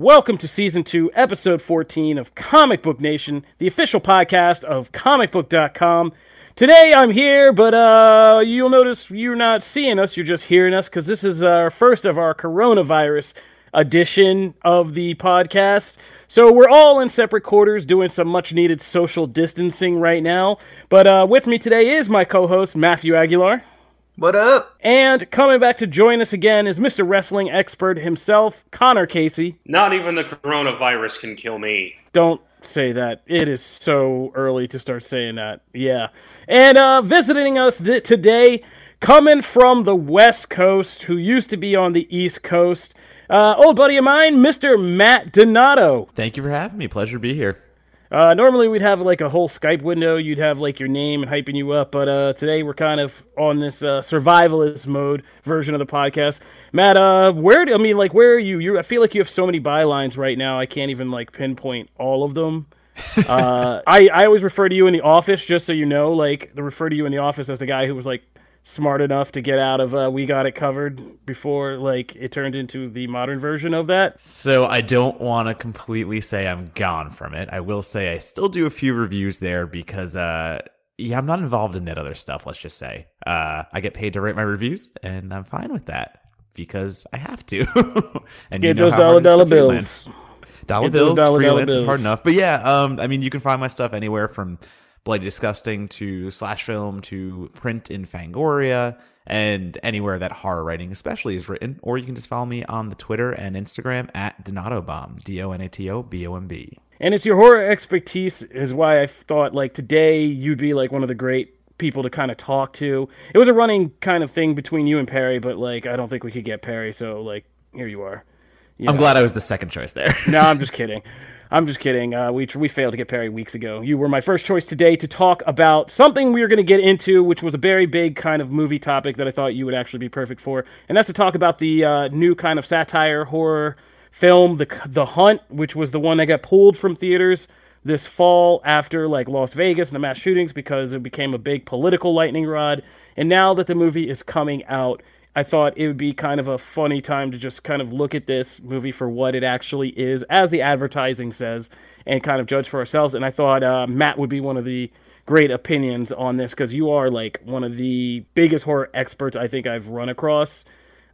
Welcome to season two, episode 14 of Comic Book Nation, the official podcast of comicbook.com. Today I'm here, but uh, you'll notice you're not seeing us, you're just hearing us because this is our first of our coronavirus edition of the podcast. So we're all in separate quarters doing some much needed social distancing right now. But uh, with me today is my co host, Matthew Aguilar. What up? And coming back to join us again is Mr. Wrestling expert himself, Connor Casey. Not even the coronavirus can kill me. Don't say that. It is so early to start saying that. Yeah. And uh, visiting us th- today, coming from the West Coast, who used to be on the East Coast, uh, old buddy of mine, Mr. Matt Donato. Thank you for having me. Pleasure to be here. Uh, normally we'd have like a whole Skype window. You'd have like your name and hyping you up, but uh, today we're kind of on this uh, survivalist mode version of the podcast. Matt, uh, where do, I mean, like, where are you? You, I feel like you have so many bylines right now. I can't even like pinpoint all of them. uh, I I always refer to you in the office, just so you know. Like, the refer to you in the office as the guy who was like smart enough to get out of uh, we got it covered before like it turned into the modern version of that? So i don't want to completely say i'm gone from it. I will say i still do a few reviews there because uh yeah i'm not involved in that other stuff let's just say. Uh i get paid to write my reviews and i'm fine with that because i have to. And get you know those dollar dollar bills. Dollar get bills dollar, freelance dollar bills. is hard enough. But yeah um i mean you can find my stuff anywhere from Bloody Disgusting to Slash Film to print in Fangoria and anywhere that horror writing especially is written. Or you can just follow me on the Twitter and Instagram at Donatobomb, D O N A T O B O M B. And it's your horror expertise is why I thought like today you'd be like one of the great people to kind of talk to. It was a running kind of thing between you and Perry, but like I don't think we could get Perry, so like here you are. You I'm know. glad I was the second choice there. no, I'm just kidding. I'm just kidding. Uh, we we failed to get Perry weeks ago. You were my first choice today to talk about something we were going to get into, which was a very big kind of movie topic that I thought you would actually be perfect for, and that's to talk about the uh, new kind of satire horror film, the the Hunt, which was the one that got pulled from theaters this fall after like Las Vegas and the mass shootings because it became a big political lightning rod. And now that the movie is coming out, I thought it would be kind of a funny time to just kind of look at this movie for what it actually is, as the advertising says, and kind of judge for ourselves. And I thought uh, Matt would be one of the great opinions on this because you are like one of the biggest horror experts I think I've run across.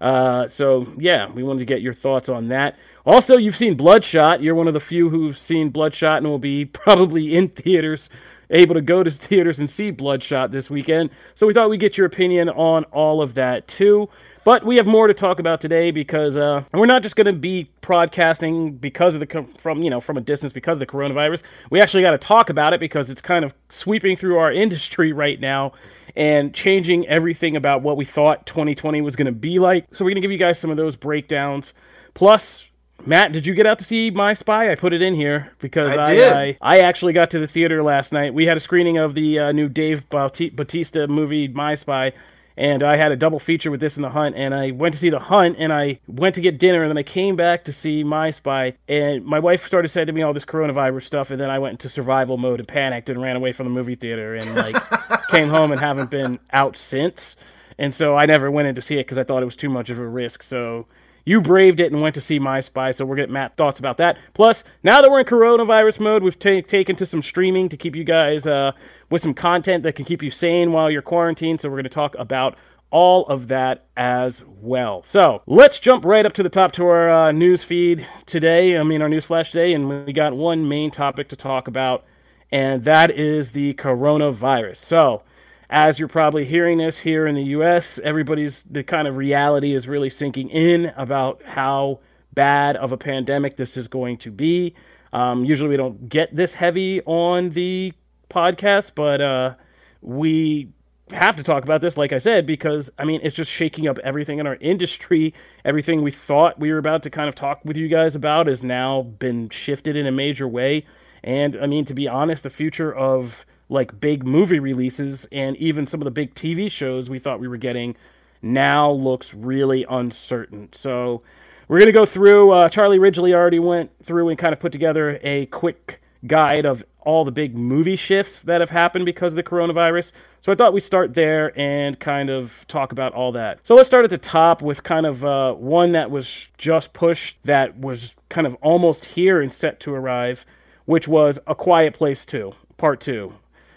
Uh, so yeah, we wanted to get your thoughts on that. Also, you've seen Bloodshot. You're one of the few who've seen Bloodshot and will be probably in theaters able to go to theaters and see Bloodshot this weekend. So we thought we'd get your opinion on all of that too. But we have more to talk about today because uh, we're not just going to be broadcasting because of the from you know from a distance because of the coronavirus. We actually got to talk about it because it's kind of sweeping through our industry right now and changing everything about what we thought 2020 was going to be like. So we're going to give you guys some of those breakdowns. Plus, Matt, did you get out to see My Spy? I put it in here because I I, I, I, actually got to the theater last night. We had a screening of the uh, new Dave Bautista movie, My Spy, and I had a double feature with this and The Hunt. And I went to see The Hunt, and I went to get dinner, and then I came back to see My Spy. And my wife started saying to me all this coronavirus stuff, and then I went into survival mode and panicked and ran away from the movie theater and like came home and haven't been out since. And so I never went in to see it because I thought it was too much of a risk. So you braved it and went to see My Spy, so we're getting Matt thoughts about that. Plus, now that we're in coronavirus mode, we've t- taken to some streaming to keep you guys uh, with some content that can keep you sane while you're quarantined. So we're going to talk about all of that as well. So let's jump right up to the top to our uh, news feed today. I mean, our news flash today, and we got one main topic to talk about, and that is the coronavirus. So as you're probably hearing this here in the US, everybody's the kind of reality is really sinking in about how bad of a pandemic this is going to be. Um, usually we don't get this heavy on the podcast, but uh, we have to talk about this, like I said, because I mean, it's just shaking up everything in our industry. Everything we thought we were about to kind of talk with you guys about has now been shifted in a major way. And I mean, to be honest, the future of like big movie releases and even some of the big TV shows we thought we were getting now looks really uncertain. So we're going to go through. Uh, Charlie Ridgely already went through and kind of put together a quick guide of all the big movie shifts that have happened because of the coronavirus. So I thought we'd start there and kind of talk about all that. So let's start at the top with kind of uh, one that was just pushed that was kind of almost here and set to arrive, which was A Quiet Place 2, Part 2.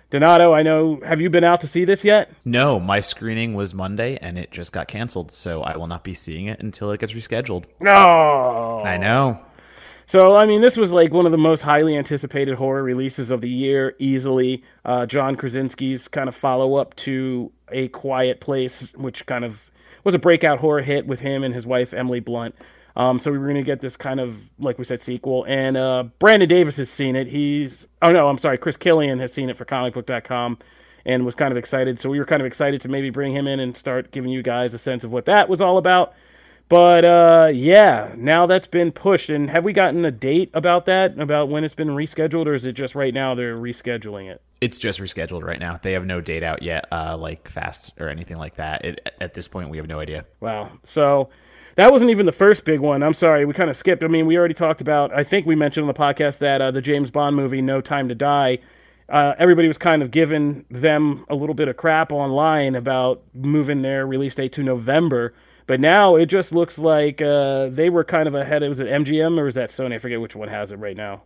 Donato, I know, have you been out to see this yet? No, my screening was Monday and it just got canceled, so I will not be seeing it until it gets rescheduled. No! I know. So, I mean, this was like one of the most highly anticipated horror releases of the year, easily. Uh, John Krasinski's kind of follow up to A Quiet Place, which kind of was a breakout horror hit with him and his wife, Emily Blunt. Um, so we were going to get this kind of, like we said, sequel. And uh, Brandon Davis has seen it. He's, oh no, I'm sorry, Chris Killian has seen it for comicbook.com and was kind of excited. So we were kind of excited to maybe bring him in and start giving you guys a sense of what that was all about. But uh, yeah, now that's been pushed. And have we gotten a date about that? About when it's been rescheduled, or is it just right now they're rescheduling it? It's just rescheduled right now. They have no date out yet, uh, like fast or anything like that. It, at this point, we have no idea. Wow. So that wasn't even the first big one. I'm sorry, we kind of skipped. I mean, we already talked about. I think we mentioned on the podcast that uh, the James Bond movie, No Time to Die. Uh, everybody was kind of giving them a little bit of crap online about moving their release date to November but now it just looks like uh, they were kind of ahead. Was it MGM or was that Sony? I forget which one has it right now.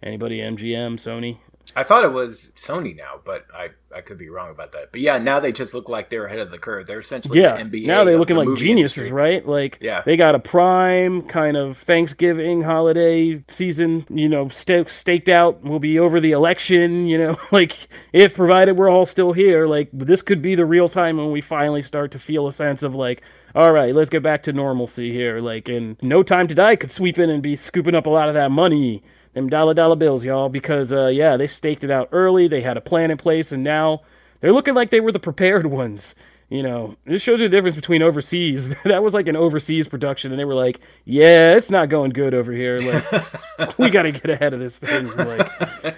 Anybody MGM, Sony? I thought it was Sony now, but I, I could be wrong about that. But yeah, now they just look like they're ahead of the curve. They're essentially yeah. The NBA now they're looking the like geniuses, industry. right? Like yeah. they got a prime kind of Thanksgiving holiday season, you know, st- staked out. We'll be over the election, you know, like if provided we're all still here, like this could be the real time when we finally start to feel a sense of like, all right, let's get back to normalcy here. Like, and no time to die could sweep in and be scooping up a lot of that money them dollar dollar bills, y'all, because uh, yeah, they staked it out early. They had a plan in place, and now they're looking like they were the prepared ones. You know, this shows you the difference between overseas. that was like an overseas production, and they were like, "Yeah, it's not going good over here. Like, we got to get ahead of this thing." Like,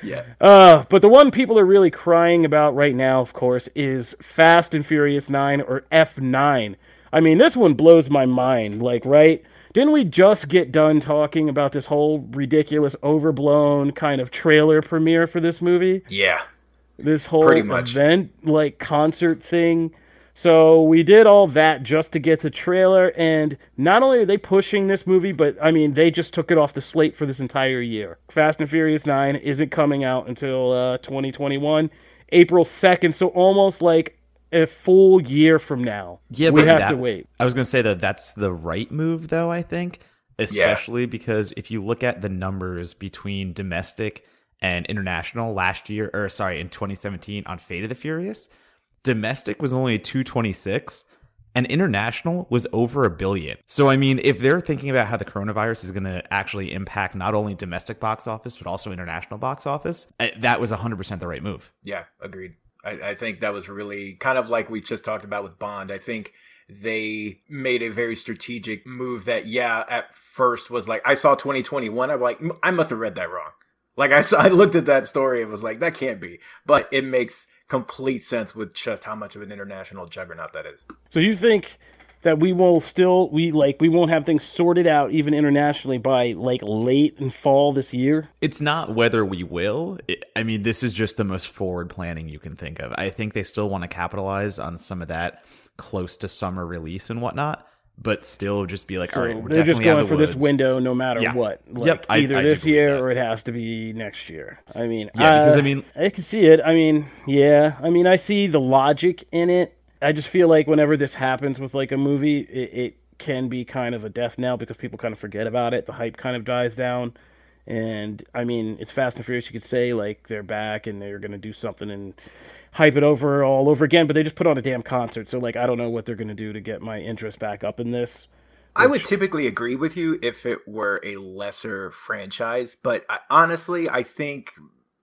yeah. Uh, but the one people are really crying about right now, of course, is Fast and Furious Nine or F Nine. I mean, this one blows my mind. Like, right? Didn't we just get done talking about this whole ridiculous, overblown kind of trailer premiere for this movie? Yeah. This whole event, like concert thing. So we did all that just to get the trailer, and not only are they pushing this movie, but I mean they just took it off the slate for this entire year. Fast and Furious Nine isn't coming out until uh, 2021, April 2nd. So almost like a full year from now. Yeah, we have that, to wait. I was going to say that that's the right move, though. I think, especially yeah. because if you look at the numbers between domestic and international last year, or sorry, in 2017 on Fate of the Furious, domestic was only 226 and international was over a billion. So, I mean, if they're thinking about how the coronavirus is going to actually impact not only domestic box office, but also international box office, that was 100% the right move. Yeah, agreed. I, I think that was really kind of like we just talked about with Bond. I think they made a very strategic move that, yeah, at first was like, I saw 2021. I'm like, I must have read that wrong. Like I saw, I looked at that story and was like, that can't be. But it makes complete sense with just how much of an international juggernaut that is. So you think that we will still we like we won't have things sorted out even internationally by like late in fall this year. It's not whether we will. It, i mean this is just the most forward planning you can think of. I think they still want to capitalize on some of that close to summer release and whatnot but still just be like so all right they're just going the for woods. this window no matter yeah. what. Like yep either I, I this year or it has to be next year. I mean yeah uh, because i mean i can see it. I mean yeah. I mean i see the logic in it I just feel like whenever this happens with like a movie, it, it can be kind of a death knell because people kind of forget about it. The hype kind of dies down. And I mean, it's Fast and Furious. You could say like they're back and they're gonna do something and hype it over all over again, but they just put on a damn concert. So like, I don't know what they're gonna do to get my interest back up in this. Which... I would typically agree with you if it were a lesser franchise, but I, honestly, I think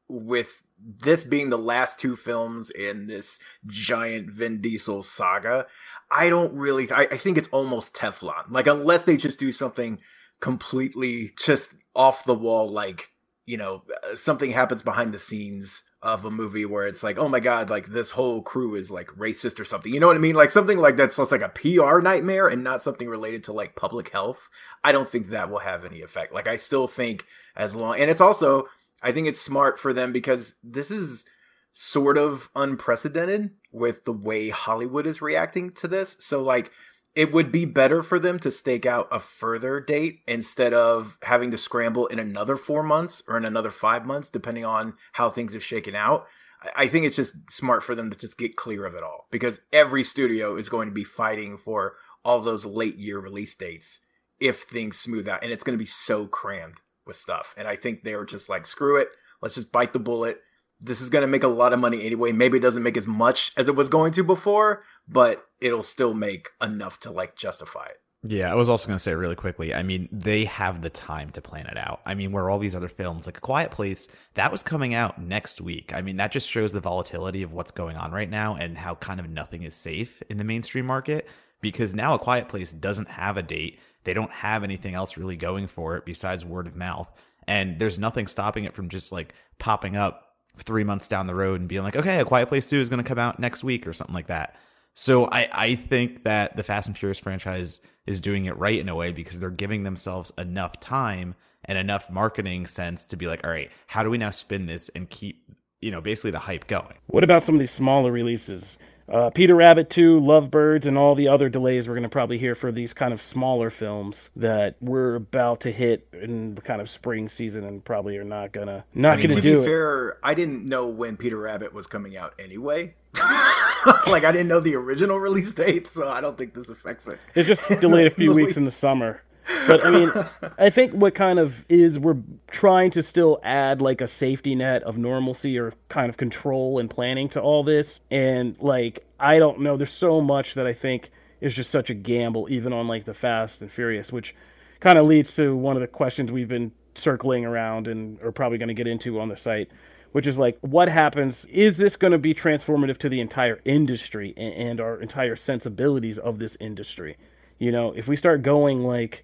with this being the last two films in this giant Vin Diesel saga, I don't really. I, I think it's almost Teflon. Like unless they just do something completely just off the wall, like you know uh, something happens behind the scenes of a movie where it's like, oh my god, like this whole crew is like racist or something. You know what I mean? Like something like that's just like a PR nightmare and not something related to like public health. I don't think that will have any effect. Like I still think as long and it's also I think it's smart for them because this is sort of unprecedented with the way Hollywood is reacting to this. So like it would be better for them to stake out a further date instead of having to scramble in another four months or in another five months, depending on how things have shaken out. I think it's just smart for them to just get clear of it all because every studio is going to be fighting for all those late year release dates if things smooth out. And it's going to be so crammed with stuff. And I think they were just like, screw it. Let's just bite the bullet. This is going to make a lot of money anyway. Maybe it doesn't make as much as it was going to before, but it'll still make enough to like justify it. Yeah, I was also going to say really quickly. I mean, they have the time to plan it out. I mean, where all these other films, like A Quiet Place, that was coming out next week. I mean, that just shows the volatility of what's going on right now and how kind of nothing is safe in the mainstream market. Because now A Quiet Place doesn't have a date. They don't have anything else really going for it besides word of mouth. And there's nothing stopping it from just like popping up three months down the road and being like, okay, A Quiet Place 2 is going to come out next week or something like that. So I, I think that the Fast and Furious franchise is doing it right in a way because they're giving themselves enough time and enough marketing sense to be like, all right, how do we now spin this and keep, you know, basically the hype going? What about some of these smaller releases? Uh, Peter Rabbit 2, Lovebirds, and all the other delays we're going to probably hear for these kind of smaller films that we're about to hit in the kind of spring season and probably are not gonna not I mean, gonna do. to be fair, I didn't know when Peter Rabbit was coming out anyway. like I didn't know the original release date, so I don't think this affects it. It's just delayed a few weeks in the summer. But I mean, I think what kind of is we're trying to still add like a safety net of normalcy or kind of control and planning to all this. And like, I don't know, there's so much that I think is just such a gamble, even on like the Fast and Furious, which kind of leads to one of the questions we've been circling around and are probably going to get into on the site which is like what happens is this going to be transformative to the entire industry and, and, our entire sensibilities of this industry you know if we start going like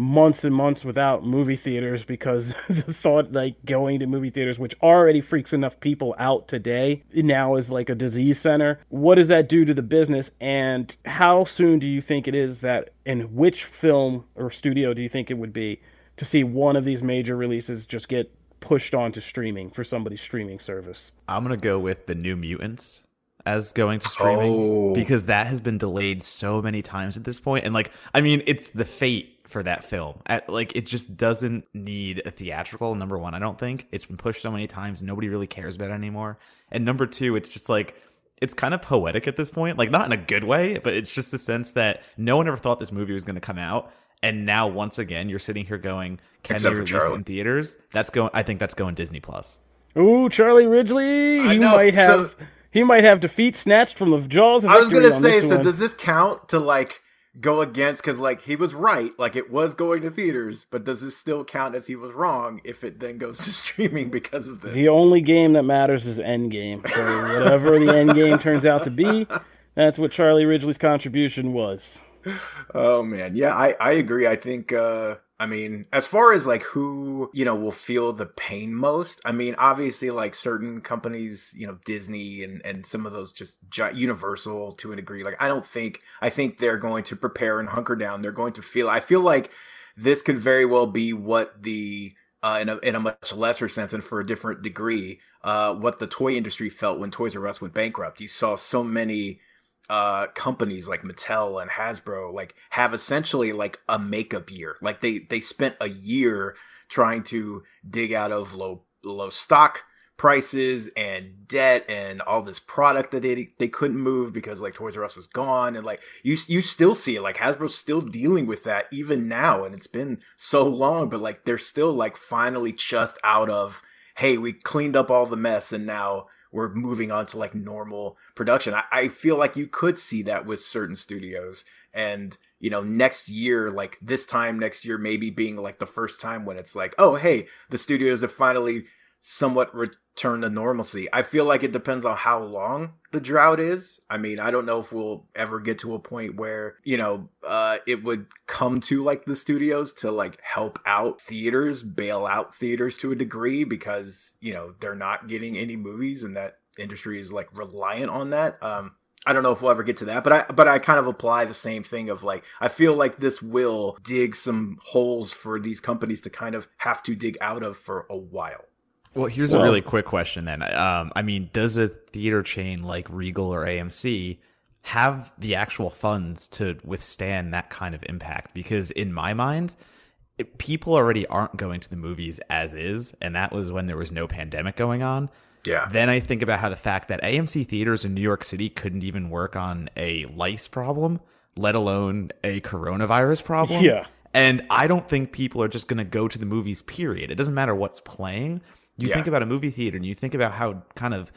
months and months without movie theaters because the thought like going to movie theaters which already freaks enough people out today now is like a disease center what does that do to the business and how soon do you think it is that in which film or studio do you think it would be to see one of these major releases just get pushed onto streaming for somebody's streaming service. I'm gonna go with the New Mutants as going to streaming oh. because that has been delayed so many times at this point, and like I mean, it's the fate for that film. At, like it just doesn't need a theatrical. Number one, I don't think it's been pushed so many times. Nobody really cares about it anymore. And number two, it's just like it's kind of poetic at this point. Like not in a good way, but it's just the sense that no one ever thought this movie was going to come out, and now once again you're sitting here going, can Except they release in theaters? That's going. I think that's going Disney Plus. Ooh, Charlie Ridgely. He might have. So, he might have defeat snatched from the jaws. Of I was gonna say. So one. does this count to like go against? Because like he was right, like it was going to theaters, but does this still count as he was wrong if it then goes to streaming because of this? The only game that matters is Endgame. So whatever the end game turns out to be, that's what Charlie Ridgely's contribution was oh man, yeah, I I agree. I think uh I mean, as far as like who, you know, will feel the pain most, I mean, obviously like certain companies, you know, Disney and and some of those just universal to a degree. Like I don't think I think they're going to prepare and hunker down. They're going to feel I feel like this could very well be what the uh, in a in a much lesser sense and for a different degree, uh, what the toy industry felt when Toys R Us went bankrupt. You saw so many uh companies like Mattel and Hasbro like have essentially like a makeup year. Like they they spent a year trying to dig out of low low stock prices and debt and all this product that they they couldn't move because like Toys R Us was gone and like you you still see it like Hasbro's still dealing with that even now and it's been so long but like they're still like finally just out of hey we cleaned up all the mess and now we're moving on to like normal production. I, I feel like you could see that with certain studios and you know next year like this time next year maybe being like the first time when it's like oh hey the studios have finally somewhat return to normalcy. I feel like it depends on how long the drought is. I mean, I don't know if we'll ever get to a point where, you know, uh, it would come to like the studios to like help out theaters, bail out theaters to a degree because, you know, they're not getting any movies and that industry is like reliant on that. Um, I don't know if we'll ever get to that, but I but I kind of apply the same thing of like I feel like this will dig some holes for these companies to kind of have to dig out of for a while. Well, here's well, a really quick question then. Um, I mean, does a theater chain like Regal or AMC have the actual funds to withstand that kind of impact? Because in my mind, it, people already aren't going to the movies as is, and that was when there was no pandemic going on. Yeah. Then I think about how the fact that AMC theaters in New York City couldn't even work on a lice problem, let alone a coronavirus problem. Yeah. And I don't think people are just going to go to the movies, period. It doesn't matter what's playing. You yeah. think about a movie theater and you think about how kind of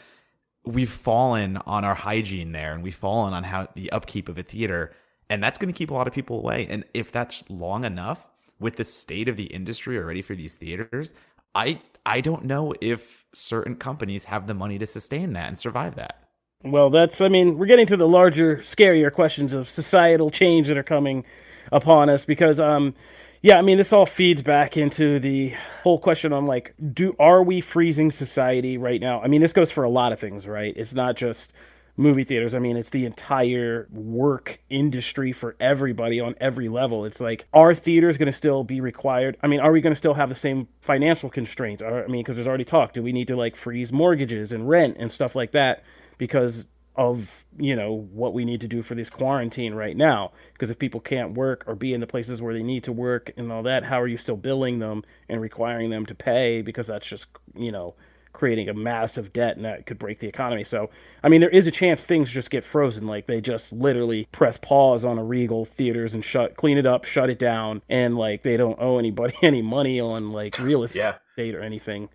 we've fallen on our hygiene there and we've fallen on how the upkeep of a theater. And that's going to keep a lot of people away. And if that's long enough with the state of the industry already for these theaters, I I don't know if certain companies have the money to sustain that and survive that. Well, that's I mean, we're getting to the larger, scarier questions of societal change that are coming upon us because um yeah, I mean this all feeds back into the whole question on like do are we freezing society right now? I mean this goes for a lot of things, right? It's not just movie theaters. I mean, it's the entire work industry for everybody on every level. It's like, are theaters going to still be required? I mean, are we going to still have the same financial constraints? I mean, because there's already talk. Do we need to like freeze mortgages and rent and stuff like that because of you know what we need to do for this quarantine right now? Because if people can't work or be in the places where they need to work and all that, how are you still billing them and requiring them to pay? Because that's just you know creating a massive debt and that could break the economy. So, I mean, there is a chance things just get frozen. Like they just literally press pause on a Regal theaters and shut, clean it up, shut it down, and like they don't owe anybody any money on like real estate yeah. or anything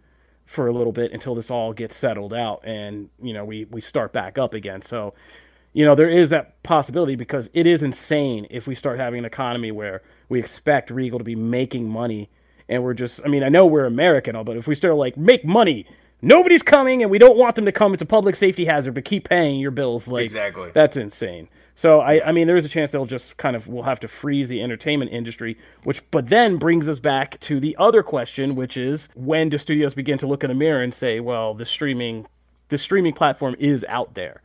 for a little bit until this all gets settled out and you know we we start back up again. So, you know, there is that possibility because it is insane if we start having an economy where we expect Regal to be making money and we're just I mean, I know we're American, but if we start like make money nobody's coming and we don't want them to come. It's a public safety hazard, but keep paying your bills. Like exactly, that's insane. So I, I mean, there is a chance they'll just kind of we'll have to freeze the entertainment industry, which but then brings us back to the other question, which is when do studios begin to look in the mirror and say, well, the streaming, the streaming platform is out there.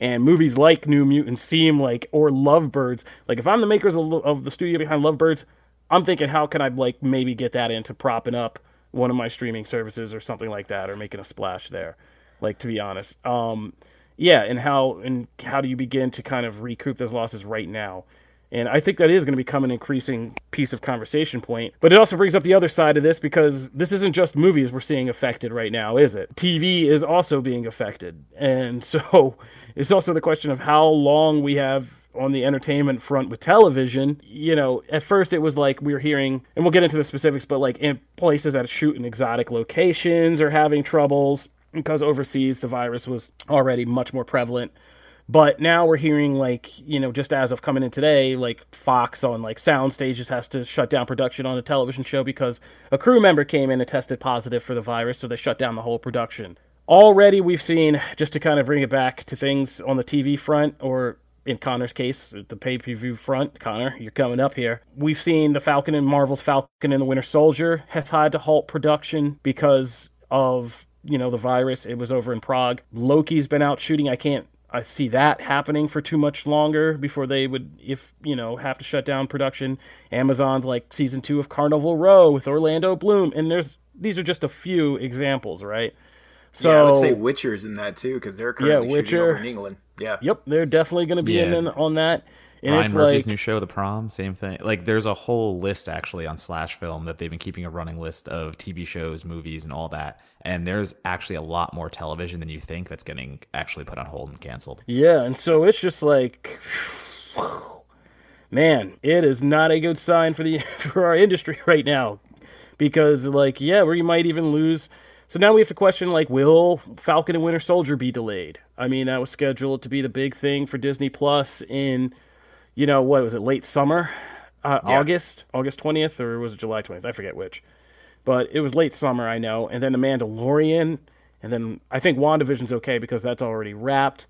And movies like New Mutants seem like, or Lovebirds, like if I'm the makers of, of the studio behind Lovebirds, I'm thinking, how can I like maybe get that into propping up one of my streaming services or something like that, or making a splash there. Like to be honest, um, yeah, and how and how do you begin to kind of recoup those losses right now? And I think that is going to become an increasing piece of conversation point. But it also brings up the other side of this because this isn't just movies we're seeing affected right now, is it? TV is also being affected. And so it's also the question of how long we have on the entertainment front with television, you know, at first it was like we were hearing, and we'll get into the specifics, but like in places that shoot in exotic locations are having troubles because overseas the virus was already much more prevalent. But now we're hearing like, you know, just as of coming in today, like Fox on like sound stages has to shut down production on a television show because a crew member came in and tested positive for the virus, so they shut down the whole production. Already we've seen, just to kind of bring it back to things on the TV front or in Connor's case, the pay per view front, Connor, you're coming up here. We've seen the Falcon and Marvel's Falcon and the Winter Soldier has had to halt production because of you know the virus. It was over in Prague. Loki's been out shooting. I can't. I see that happening for too much longer before they would, if you know, have to shut down production. Amazon's like season two of Carnival Row with Orlando Bloom, and there's these are just a few examples, right? So yeah, let's say Witcher's in that too because they're currently yeah, Witcher, shooting over in England. Yeah. Yep, they're definitely going to be yeah. in on that. And Ryan Murphy's like, new show, The Prom, same thing. Like, there's a whole list actually on Slash Film that they've been keeping a running list of TV shows, movies, and all that. And there's actually a lot more television than you think that's getting actually put on hold and canceled. Yeah, and so it's just like, man, it is not a good sign for the for our industry right now, because like, yeah, we might even lose so now we have to question like, will Falcon and Winter Soldier be delayed? I mean, that was scheduled to be the big thing for Disney Plus in, you know, what was it, late summer, uh, yeah. August, August twentieth, or was it July twentieth? I forget which, but it was late summer, I know. And then the Mandalorian, and then I think WandaVision's okay because that's already wrapped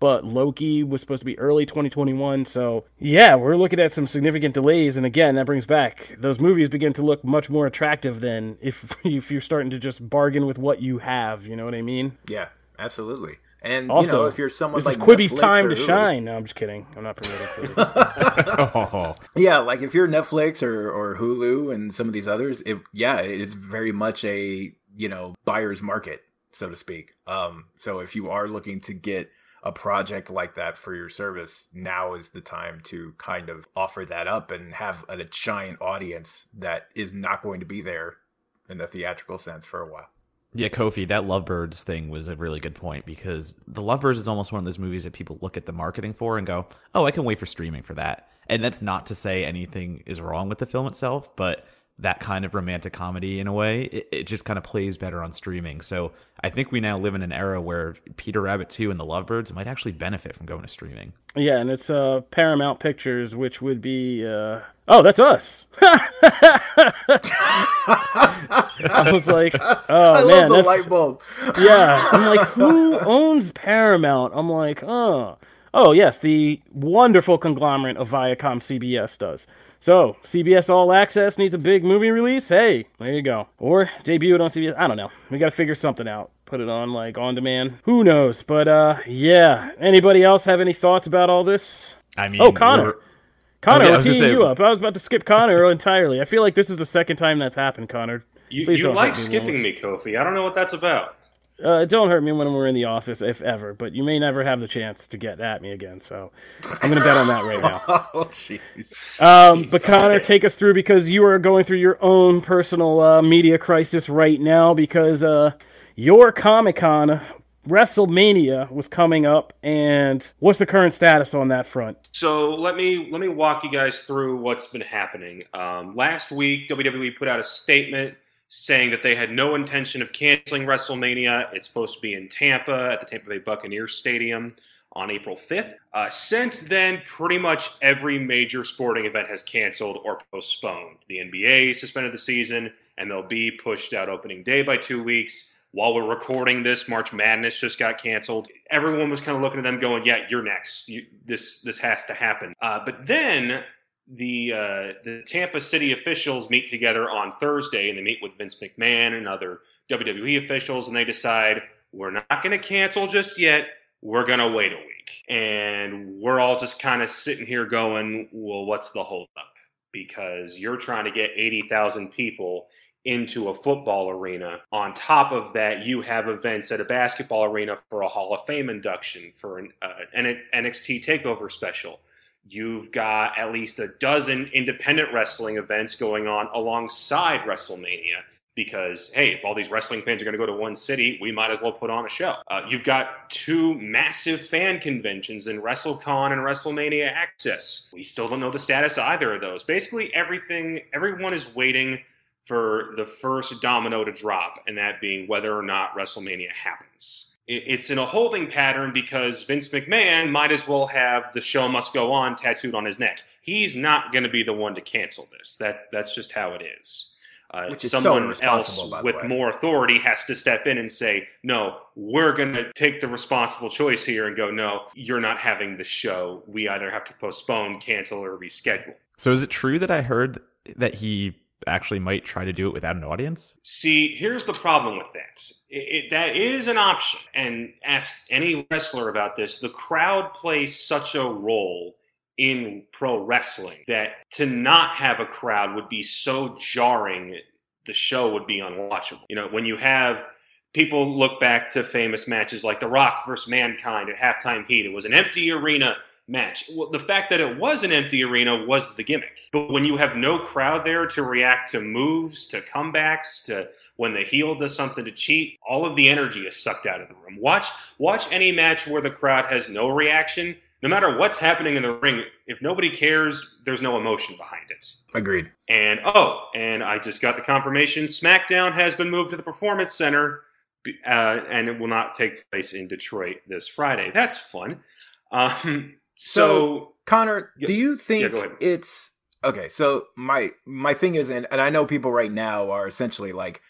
but Loki was supposed to be early 2021. So, yeah, we're looking at some significant delays. And again, that brings back those movies begin to look much more attractive than if, if you're starting to just bargain with what you have. You know what I mean? Yeah, absolutely. And also, you know, if you're someone this like is Quibi's Netflix time to Hulu. shine. No, I'm just kidding. I'm not promoting oh. Yeah, like if you're Netflix or, or Hulu and some of these others, it yeah, it is very much a you know, buyer's market, so to speak. Um, so if you are looking to get a project like that for your service, now is the time to kind of offer that up and have a, a giant audience that is not going to be there in the theatrical sense for a while. Yeah, Kofi, that Lovebirds thing was a really good point because the Lovebirds is almost one of those movies that people look at the marketing for and go, "Oh, I can wait for streaming for that." And that's not to say anything is wrong with the film itself, but that kind of romantic comedy in a way, it, it, just kind of plays better on streaming. So I think we now live in an era where Peter Rabbit 2 and The Lovebirds might actually benefit from going to streaming. Yeah, and it's uh, Paramount Pictures, which would be. Uh... Oh, that's us. I was like, oh I man, that's light bulb. yeah, I'm like, who owns Paramount? I'm like, oh, oh yes, the wonderful conglomerate of Viacom CBS does. So, CBS All Access needs a big movie release? Hey, there you go. Or debut it on CBS. I don't know. We got to figure something out. Put it on like on demand. Who knows? But uh yeah. Anybody else have any thoughts about all this? I mean, Oh, Connor. Connor, oh, yeah, we're teeing say, you up. I was about to skip Connor entirely. I feel like this is the second time that's happened, Connor. You, you like skipping me, Kofi. I don't know what that's about. Uh, don't hurt me when we're in the office, if ever. But you may never have the chance to get at me again. So I'm going to bet on that right now. oh, jeez. Um, but Connor, take us through because you are going through your own personal uh, media crisis right now because uh, your Comic Con WrestleMania was coming up, and what's the current status on that front? So let me let me walk you guys through what's been happening. Um, last week, WWE put out a statement saying that they had no intention of canceling WrestleMania. It's supposed to be in Tampa at the Tampa Bay Buccaneers Stadium on April 5th. Uh, since then, pretty much every major sporting event has canceled or postponed. The NBA suspended the season, be pushed out opening day by two weeks. While we're recording this, March Madness just got canceled. Everyone was kind of looking at them, going, "Yeah, you're next. You, this this has to happen." Uh, but then the uh, the Tampa City officials meet together on Thursday, and they meet with Vince McMahon and other WWE officials, and they decide we're not going to cancel just yet. We're going to wait a week, and we're all just kind of sitting here going, "Well, what's the holdup?" Because you're trying to get eighty thousand people into a football arena. On top of that, you have events at a basketball arena for a Hall of Fame induction, for an uh, NXT Takeover special You've got at least a dozen independent wrestling events going on alongside WrestleMania because, hey, if all these wrestling fans are going to go to one city, we might as well put on a show. Uh, you've got two massive fan conventions in WrestleCon and WrestleMania Access. We still don't know the status of either of those. Basically, everything, everyone is waiting for the first domino to drop, and that being whether or not WrestleMania happens it's in a holding pattern because Vince McMahon might as well have the show must go on tattooed on his neck. He's not going to be the one to cancel this. That that's just how it is. Uh, Which is someone so else with more authority has to step in and say, "No, we're going to take the responsible choice here and go, no, you're not having the show. We either have to postpone, cancel, or reschedule." So, is it true that I heard that he actually might try to do it without an audience? See, here's the problem with that. It, it, that is an option. And ask any wrestler about this. The crowd plays such a role in pro wrestling that to not have a crowd would be so jarring, the show would be unwatchable. You know, when you have people look back to famous matches like The Rock versus Mankind at halftime heat, it was an empty arena match. Well, the fact that it was an empty arena was the gimmick. But when you have no crowd there to react to moves, to comebacks, to when the heel does something to cheat, all of the energy is sucked out of the room. Watch watch any match where the crowd has no reaction. No matter what's happening in the ring, if nobody cares, there's no emotion behind it. Agreed. And oh, and I just got the confirmation SmackDown has been moved to the Performance Center. Uh, and it will not take place in Detroit this Friday. That's fun. Um, so, Connor, do you think yeah, it's okay? So my my thing is, and, and I know people right now are essentially like,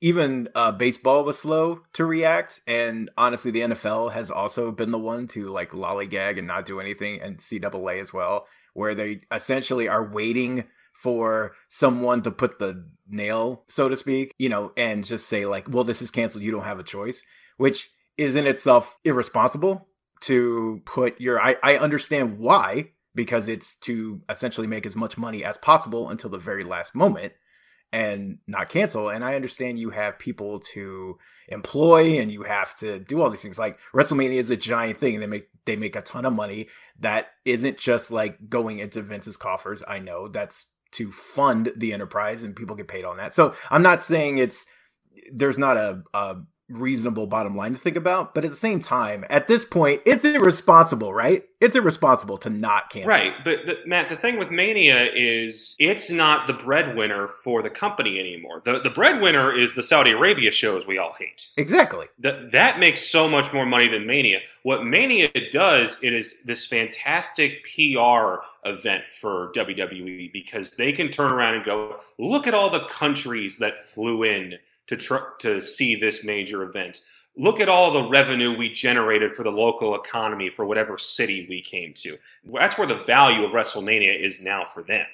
even uh, baseball was slow to react, and honestly, the NFL has also been the one to like lollygag and not do anything, and NCAA as well, where they essentially are waiting for someone to put the nail, so to speak, you know, and just say like, well, this is canceled, you don't have a choice, which is in itself irresponsible to put your I, I understand why because it's to essentially make as much money as possible until the very last moment and not cancel. And I understand you have people to employ and you have to do all these things. Like WrestleMania is a giant thing. They make they make a ton of money. That isn't just like going into Vince's coffers. I know that's to fund the enterprise and people get paid on that. So I'm not saying it's there's not a, a reasonable bottom line to think about. But at the same time, at this point, it's irresponsible, right? It's irresponsible to not cancel. Right. But the, Matt, the thing with Mania is it's not the breadwinner for the company anymore. The the breadwinner is the Saudi Arabia shows we all hate. Exactly. That that makes so much more money than Mania. What Mania does, it is this fantastic PR event for WWE because they can turn around and go, look at all the countries that flew in to tr- to see this major event. Look at all the revenue we generated for the local economy for whatever city we came to. That's where the value of WrestleMania is now for them.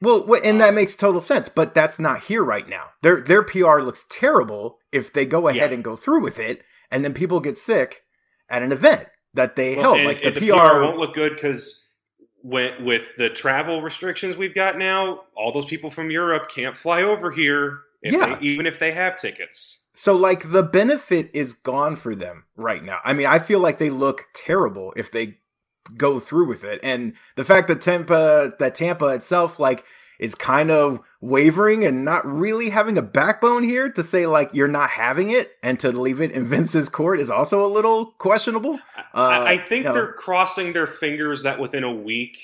Well, and that makes total sense, but that's not here right now. Their their PR looks terrible if they go ahead yeah. and go through with it, and then people get sick at an event that they well, held. And, like the, the PR, won't look good because with the travel restrictions we've got now, all those people from Europe can't fly over here if yeah. They, even if they have tickets. So like the benefit is gone for them right now. I mean, I feel like they look terrible if they go through with it. And the fact that Tampa that Tampa itself like is kind of wavering and not really having a backbone here to say like you're not having it and to leave it in Vince's court is also a little questionable. Uh, I, think you know. they're crossing their fingers that within a week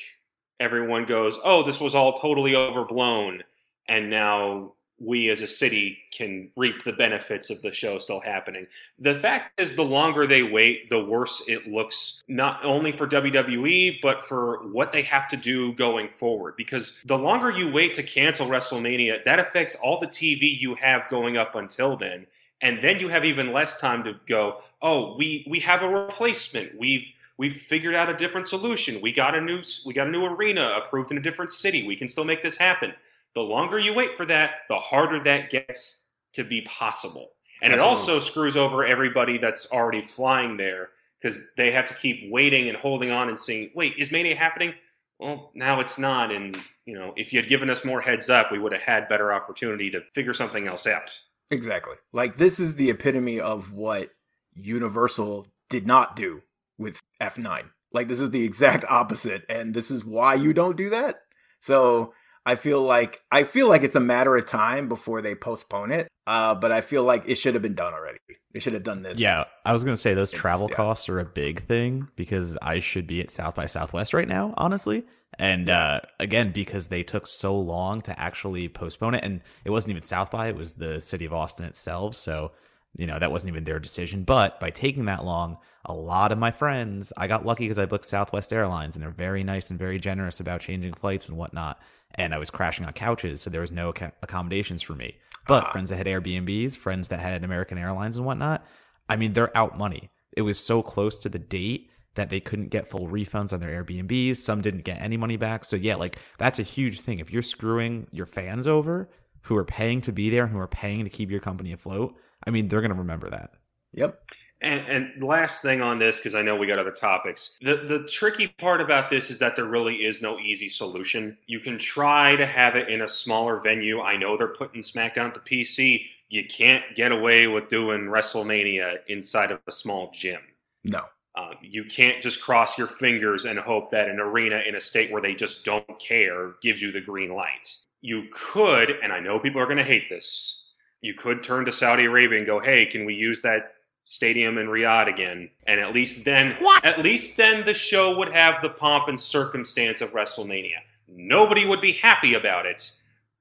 everyone goes, "Oh, this was all totally overblown," and now we as a city can reap the benefits of the show still happening. The fact is, the longer they wait, the worse it looks, not only for WWE, but for what they have to do going forward. Because the longer you wait to cancel WrestleMania, that affects all the TV you have going up until then. And then you have even less time to go, oh, we, we have a replacement. We've we've figured out a different solution. We got a new we got a new arena approved in a different city. We can still make this happen the longer you wait for that, the harder that gets to be possible. And Absolutely. it also screws over everybody that's already flying there because they have to keep waiting and holding on and saying, wait, is Mania happening? Well, now it's not. And, you know, if you had given us more heads up, we would have had better opportunity to figure something else out. Exactly. Like, this is the epitome of what Universal did not do with F9. Like, this is the exact opposite. And this is why you don't do that. So, I feel like I feel like it's a matter of time before they postpone it. Uh, but I feel like it should have been done already. They should have done this. Yeah, I was gonna say those travel yeah. costs are a big thing because I should be at South by Southwest right now, honestly. And uh, again, because they took so long to actually postpone it, and it wasn't even South by; it was the city of Austin itself. So you know that wasn't even their decision. But by taking that long, a lot of my friends, I got lucky because I booked Southwest Airlines, and they're very nice and very generous about changing flights and whatnot and I was crashing on couches, so there was no accommodations for me. But ah. friends that had Airbnbs, friends that had American Airlines and whatnot, I mean, they're out money. It was so close to the date that they couldn't get full refunds on their Airbnbs. Some didn't get any money back. So yeah, like that's a huge thing. If you're screwing your fans over who are paying to be there and who are paying to keep your company afloat, I mean, they're going to remember that. Yep. And, and last thing on this, because I know we got other topics. The the tricky part about this is that there really is no easy solution. You can try to have it in a smaller venue. I know they're putting SmackDown to PC. You can't get away with doing WrestleMania inside of a small gym. No. Um, you can't just cross your fingers and hope that an arena in a state where they just don't care gives you the green light. You could, and I know people are going to hate this, you could turn to Saudi Arabia and go, hey, can we use that stadium in Riyadh again. And at least then what? at least then the show would have the pomp and circumstance of WrestleMania. Nobody would be happy about it,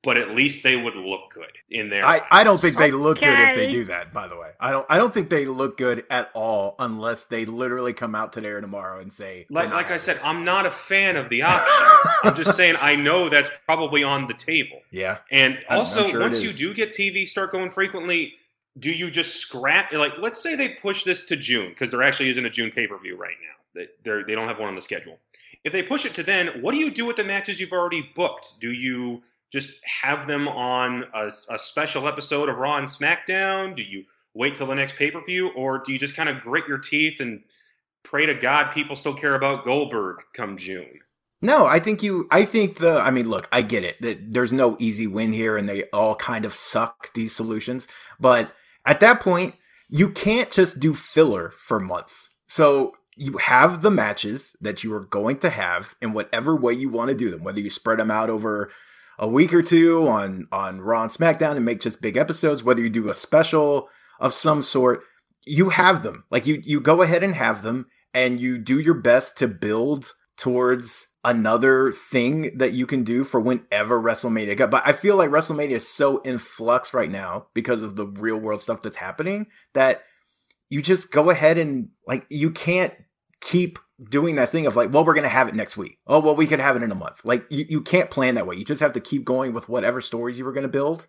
but at least they would look good in their I, I don't think they look okay. good if they do that, by the way. I don't I don't think they look good at all unless they literally come out today or tomorrow and say Like like I said, I'm not a fan of the option. I'm just saying I know that's probably on the table. Yeah. And also sure once you do get TV start going frequently, do you just scrap like let's say they push this to June because there actually isn't a June pay per view right now. They they don't have one on the schedule. If they push it to then, what do you do with the matches you've already booked? Do you just have them on a, a special episode of Raw and SmackDown? Do you wait till the next pay per view, or do you just kind of grit your teeth and pray to God people still care about Goldberg come June? No, I think you. I think the. I mean, look, I get it that there's no easy win here, and they all kind of suck these solutions. But at that point, you can't just do filler for months. So you have the matches that you are going to have in whatever way you want to do them, whether you spread them out over a week or two on on Raw and SmackDown and make just big episodes, whether you do a special of some sort, you have them. Like you you go ahead and have them and you do your best to build towards another thing that you can do for whenever WrestleMania got. But I feel like WrestleMania is so in flux right now because of the real world stuff that's happening that you just go ahead and like you can't keep doing that thing of like, well, we're gonna have it next week. Oh, well, we could have it in a month. Like you, you can't plan that way. You just have to keep going with whatever stories you were gonna build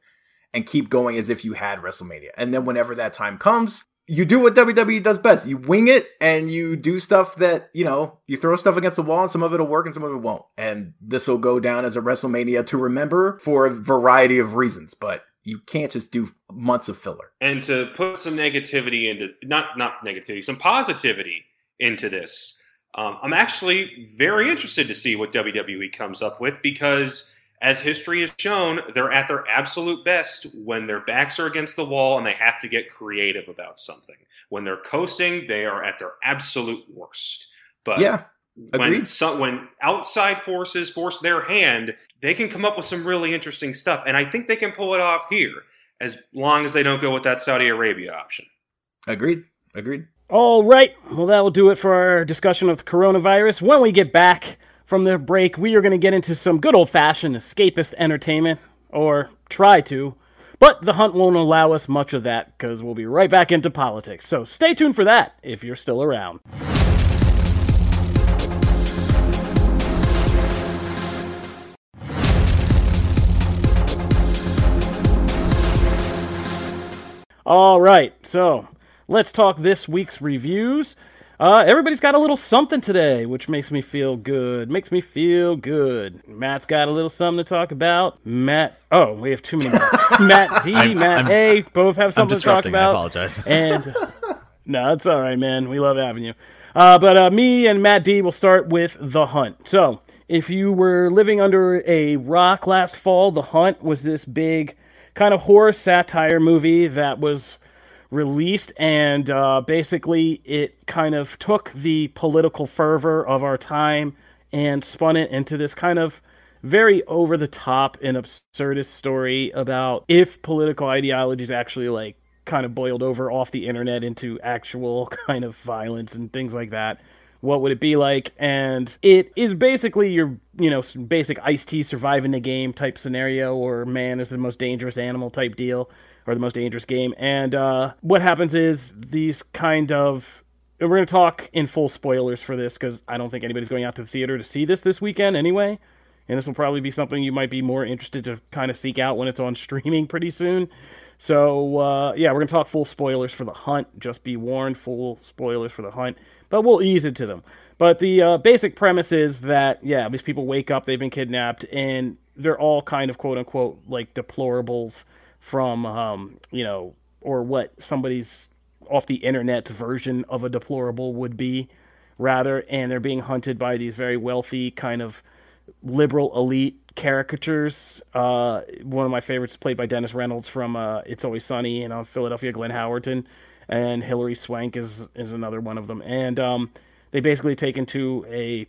and keep going as if you had WrestleMania. And then whenever that time comes, you do what WWE does best. You wing it and you do stuff that, you know, you throw stuff against the wall and some of it'll work and some of it won't. And this will go down as a WrestleMania to remember for a variety of reasons. But you can't just do months of filler. And to put some negativity into not not negativity, some positivity into this. Um, I'm actually very interested to see what WWE comes up with because, as history has shown, they're at their absolute best when their backs are against the wall and they have to get creative about something. When they're coasting, they are at their absolute worst. But yeah, when some, when outside forces force their hand, they can come up with some really interesting stuff, and I think they can pull it off here, as long as they don't go with that Saudi Arabia option. Agreed. Agreed. All right. Well, that will do it for our discussion of coronavirus. When we get back from the break, we are going to get into some good old fashioned escapist entertainment, or try to. But the hunt won't allow us much of that because we'll be right back into politics. So stay tuned for that if you're still around. All right, so let's talk this week's reviews. Uh, everybody's got a little something today, which makes me feel good. Makes me feel good. Matt's got a little something to talk about. Matt, oh, we have too many Matts. Matt D, I'm, Matt I'm, A, both have something to talk about. I apologize. and no, it's all right, man. We love having you. Uh, but uh, me and Matt D will start with The Hunt. So, if you were living under a rock last fall, The Hunt was this big kind of horror satire movie that was released, and uh, basically it kind of took the political fervor of our time and spun it into this kind of very over the top and absurdist story about if political ideologies actually like kind of boiled over off the internet into actual kind of violence and things like that what would it be like? And it is basically your you know basic Ice-T surviving the game type scenario or man is the most dangerous animal type deal or the most dangerous game. And uh, what happens is these kind of we're going to talk in full spoilers for this because I don't think anybody's going out to the theater to see this this weekend anyway. And this will probably be something you might be more interested to kind of seek out when it's on streaming pretty soon. So, uh, yeah, we're going to talk full spoilers for The Hunt. Just be warned, full spoilers for The Hunt. But we'll ease into them. But the uh, basic premise is that, yeah, these people wake up, they've been kidnapped, and they're all kind of quote unquote like deplorables from um, you know or what somebody's off the internet's version of a deplorable would be rather and they're being hunted by these very wealthy kind of liberal elite caricatures. Uh, one of my favorites played by dennis reynolds from uh, it's always sunny in uh, philadelphia glenn howerton and hilary swank is is another one of them. And um, they basically take into a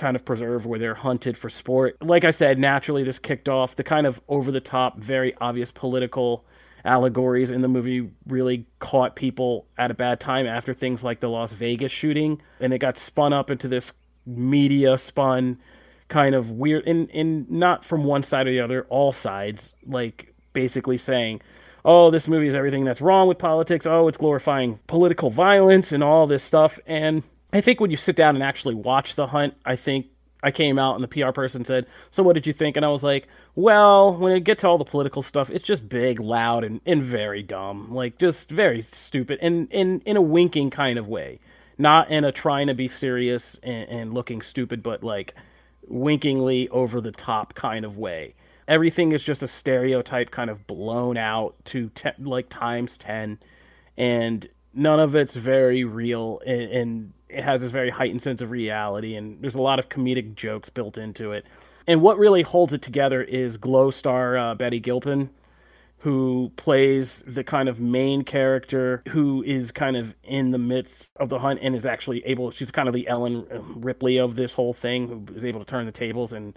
kind of preserve where they're hunted for sport. Like I said, naturally this kicked off the kind of over the top, very obvious political allegories in the movie really caught people at a bad time after things like the Las Vegas shooting and it got spun up into this media spun kind of weird in in not from one side or the other, all sides, like basically saying oh, this movie is everything that's wrong with politics. Oh, it's glorifying political violence and all this stuff. And I think when you sit down and actually watch The Hunt, I think I came out and the PR person said, "So what did you think?" And I was like, "Well, when it get to all the political stuff, it's just big, loud, and, and very dumb. Like just very stupid, and in in a winking kind of way, not in a trying to be serious and, and looking stupid, but like winkingly over the top kind of way. Everything is just a stereotype, kind of blown out to like times ten, and none of it's very real and, and it has this very heightened sense of reality, and there's a lot of comedic jokes built into it. And what really holds it together is Glow star uh, Betty Gilpin, who plays the kind of main character who is kind of in the midst of the hunt and is actually able. She's kind of the Ellen Ripley of this whole thing, who is able to turn the tables and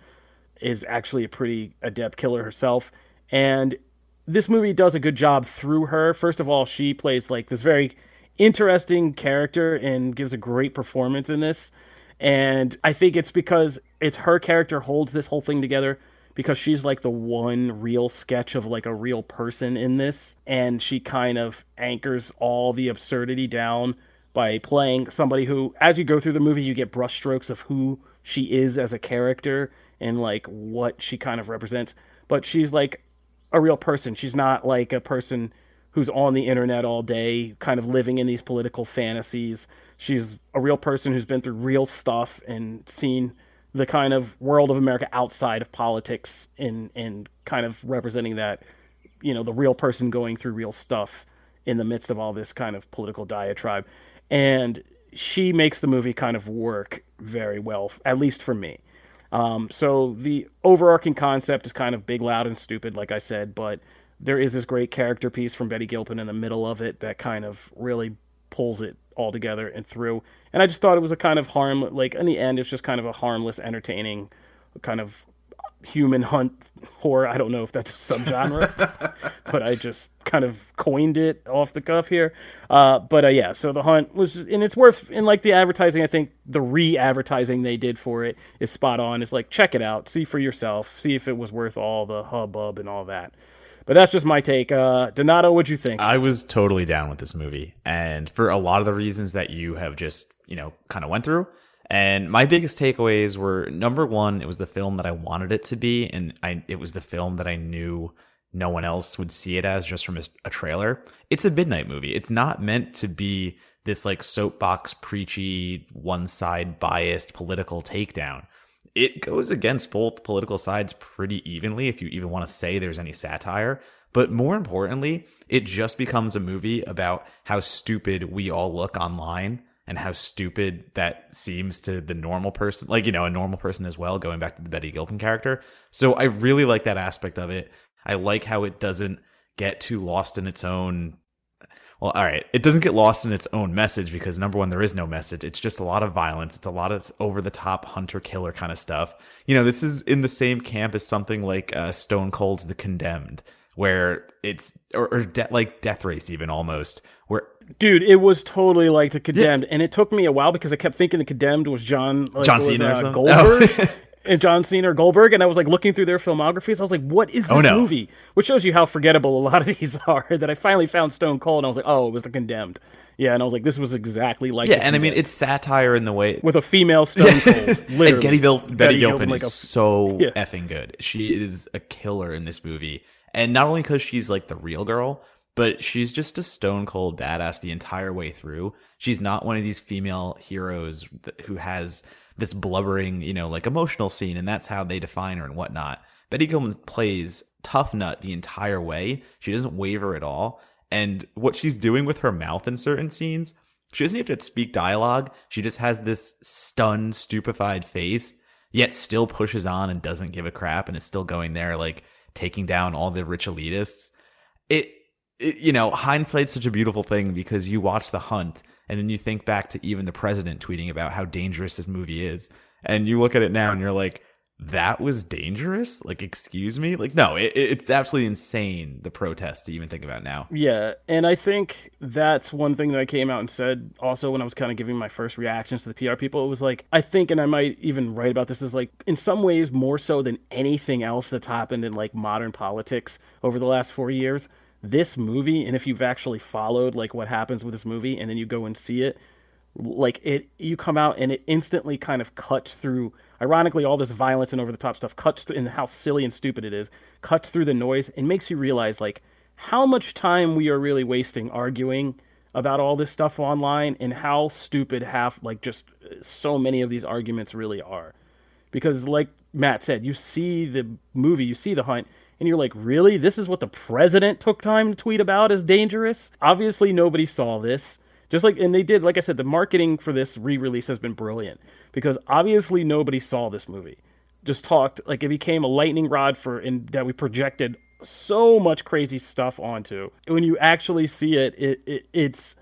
is actually a pretty adept killer herself. And this movie does a good job through her. First of all, she plays like this very interesting character and gives a great performance in this. And I think it's because it's her character holds this whole thing together because she's like the one real sketch of like a real person in this. And she kind of anchors all the absurdity down by playing somebody who as you go through the movie you get brushstrokes of who she is as a character and like what she kind of represents. But she's like a real person. She's not like a person who's on the internet all day kind of living in these political fantasies she's a real person who's been through real stuff and seen the kind of world of America outside of politics and and kind of representing that, you know, the real person going through real stuff in the midst of all this kind of political diatribe. And she makes the movie kind of work very well, at least for me. Um, so the overarching concept is kind of big, loud, and stupid, like I said, but there is this great character piece from Betty Gilpin in the middle of it that kind of really pulls it all together and through. And I just thought it was a kind of harm, like in the end, it's just kind of a harmless, entertaining, kind of human hunt horror. I don't know if that's a subgenre, but I just kind of coined it off the cuff here. Uh, but uh, yeah, so the hunt was, and it's worth, and like the advertising, I think the re-advertising they did for it is spot on. It's like check it out, see for yourself, see if it was worth all the hubbub and all that. But that's just my take. Uh, Donato, what'd you think? I was totally down with this movie, and for a lot of the reasons that you have just you know kind of went through. And my biggest takeaways were number one, it was the film that I wanted it to be, and I it was the film that I knew no one else would see it as just from a, a trailer. It's a midnight movie. It's not meant to be this like soapbox preachy, one side biased political takedown it goes against both political sides pretty evenly, if you even want to say there's any satire. But more importantly, it just becomes a movie about how stupid we all look online and how stupid that seems to the normal person, like, you know, a normal person as well, going back to the Betty Gilpin character. So I really like that aspect of it. I like how it doesn't get too lost in its own well, all right, it doesn't get lost in its own message because number one, there is no message. It's just a lot of violence. It's a lot of over the top hunter killer kind of stuff. You know, this is in the same camp as something like uh, Stone Cold's The Condemned, where it's or, or de- like Death Race, even almost, where Dude, it was totally like the condemned, yeah. and it took me a while because I kept thinking the condemned was John like, John Cena uh, Goldberg. And John Cena or Goldberg, and I was like looking through their filmographies. I was like, "What is oh, this oh, no. movie?" Which shows you how forgettable a lot of these are. That I finally found Stone Cold, and I was like, "Oh, it was The Condemned." Yeah, and I was like, "This was exactly like." Yeah, and I mean, it's satire in the way with a female Stone Cold. literally, and Betty, Bill, Betty, Betty Gilpin, Gilpin like is a, so yeah. effing good. She is a killer in this movie, and not only because she's like the real girl, but she's just a stone cold badass the entire way through. She's not one of these female heroes who has this blubbering, you know, like emotional scene, and that's how they define her and whatnot. Betty Gilpin plays tough nut the entire way. She doesn't waver at all. And what she's doing with her mouth in certain scenes, she doesn't even have to speak dialogue. She just has this stunned, stupefied face, yet still pushes on and doesn't give a crap and is still going there, like taking down all the rich elitists. It, it you know, hindsight's such a beautiful thing because you watch The Hunt and then you think back to even the president tweeting about how dangerous this movie is. And you look at it now and you're like, that was dangerous? Like, excuse me? Like, no, it, it's absolutely insane, the protest to even think about now. Yeah. And I think that's one thing that I came out and said also when I was kind of giving my first reactions to the PR people. It was like, I think, and I might even write about this, is like, in some ways, more so than anything else that's happened in like modern politics over the last four years this movie and if you've actually followed like what happens with this movie and then you go and see it like it you come out and it instantly kind of cuts through ironically all this violence and over the top stuff cuts through and how silly and stupid it is cuts through the noise and makes you realize like how much time we are really wasting arguing about all this stuff online and how stupid half like just so many of these arguments really are. Because like Matt said you see the movie you see the hunt and you're like, really? This is what the president took time to tweet about as dangerous? Obviously, nobody saw this. Just like, and they did, like I said, the marketing for this re-release has been brilliant because obviously nobody saw this movie. Just talked like it became a lightning rod for in that we projected so much crazy stuff onto. When you actually see it, it, it it's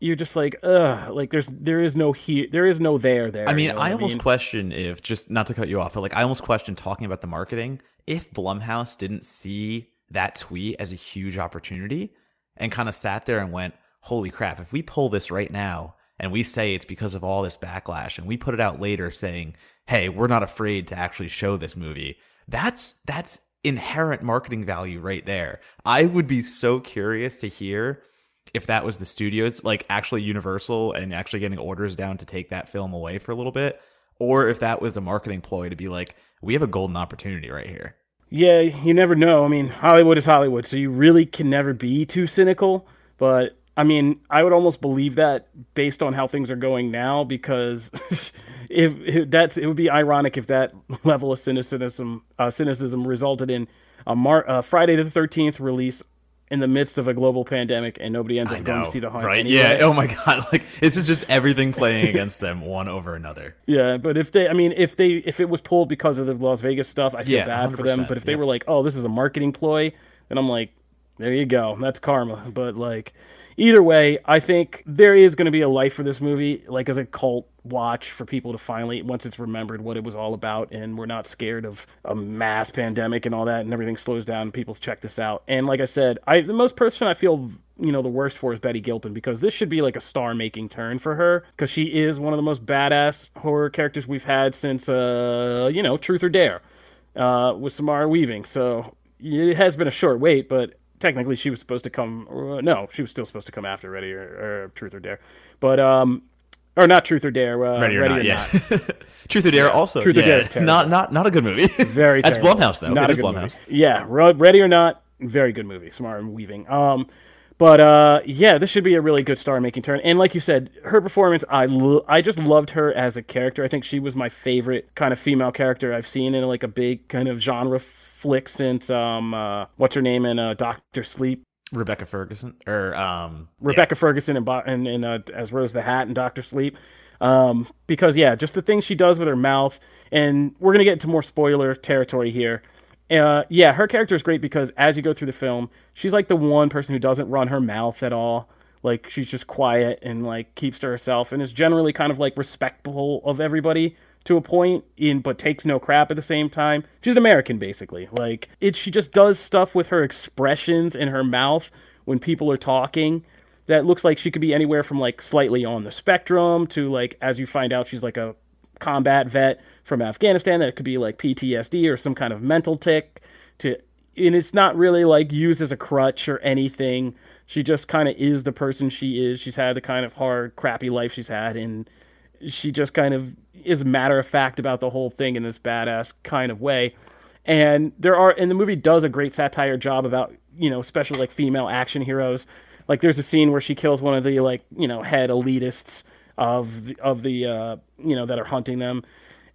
you're just like, ugh, like there's there is no here, there is no there there. I mean, you know I almost mean? question if just not to cut you off, but like I almost question talking about the marketing if Blumhouse didn't see that tweet as a huge opportunity and kind of sat there and went, "Holy crap! If we pull this right now and we say it's because of all this backlash, and we put it out later saying, hey, we're not afraid to actually show this movie,' that's that's inherent marketing value right there. I would be so curious to hear if that was the studios, like actually Universal and actually getting orders down to take that film away for a little bit, or if that was a marketing ploy to be like, we have a golden opportunity right here. Yeah, you never know. I mean, Hollywood is Hollywood, so you really can never be too cynical. But I mean, I would almost believe that based on how things are going now, because if, if, that's it would be ironic if that level of cynicism uh, cynicism resulted in a Mar- uh, Friday the Thirteenth release in the midst of a global pandemic and nobody ends up know, going to see the hunt. Right? Anyway. Yeah. Oh my god. Like this is just everything playing against them one over another. Yeah, but if they, I mean, if they, if it was pulled because of the Las Vegas stuff, I feel yeah, bad for them. But if they were like, oh, this is a marketing ploy, then I'm like, there you go, that's karma. But like, either way, I think there is going to be a life for this movie, like as a cult watch for people to finally, once it's remembered what it was all about, and we're not scared of a mass pandemic and all that, and everything slows down, people check this out. And like I said, I the most person I feel you know the worst for is Betty Gilpin because this should be like a star-making turn for her because she is one of the most badass horror characters we've had since uh you know Truth or Dare uh with Samara Weaving. So it has been a short wait, but technically she was supposed to come. Uh, no, she was still supposed to come after Ready or, or Truth or Dare, but um, or not Truth or Dare. Uh, Ready or Ready not, or yeah. Not. Truth or Dare yeah. also. Truth yeah. or Dare not not not a good movie. Very. That's terrible. Blumhouse though. Not it a good Blumhouse. Movie. Yeah, Ready or Not, very good movie. Smart and weaving. Um, but uh, yeah, this should be a really good star making turn. And like you said, her performance, I lo- I just loved her as a character. I think she was my favorite kind of female character I've seen in like a big kind of genre flick since um uh, what's her name in uh, Doctor Sleep. Rebecca Ferguson or um Rebecca yeah. Ferguson and and, and uh, as Rose the Hat and Doctor Sleep. Um, because yeah, just the things she does with her mouth, and we're gonna get into more spoiler territory here. Uh, yeah, her character is great because as you go through the film, she's like the one person who doesn't run her mouth at all. Like she's just quiet and like keeps to herself and is generally kind of like respectful of everybody to a point in but takes no crap at the same time. She's an American basically. Like it she just does stuff with her expressions in her mouth when people are talking that looks like she could be anywhere from like slightly on the spectrum to like as you find out she's like a combat vet from Afghanistan that it could be like PTSD or some kind of mental tick to and it's not really like used as a crutch or anything. She just kind of is the person she is. She's had the kind of hard, crappy life she's had, and she just kind of is matter of fact about the whole thing in this badass kind of way. And there are, and the movie does a great satire job about, you know, especially like female action heroes. Like there's a scene where she kills one of the like, you know, head elitists of the, of the, uh, you know, that are hunting them.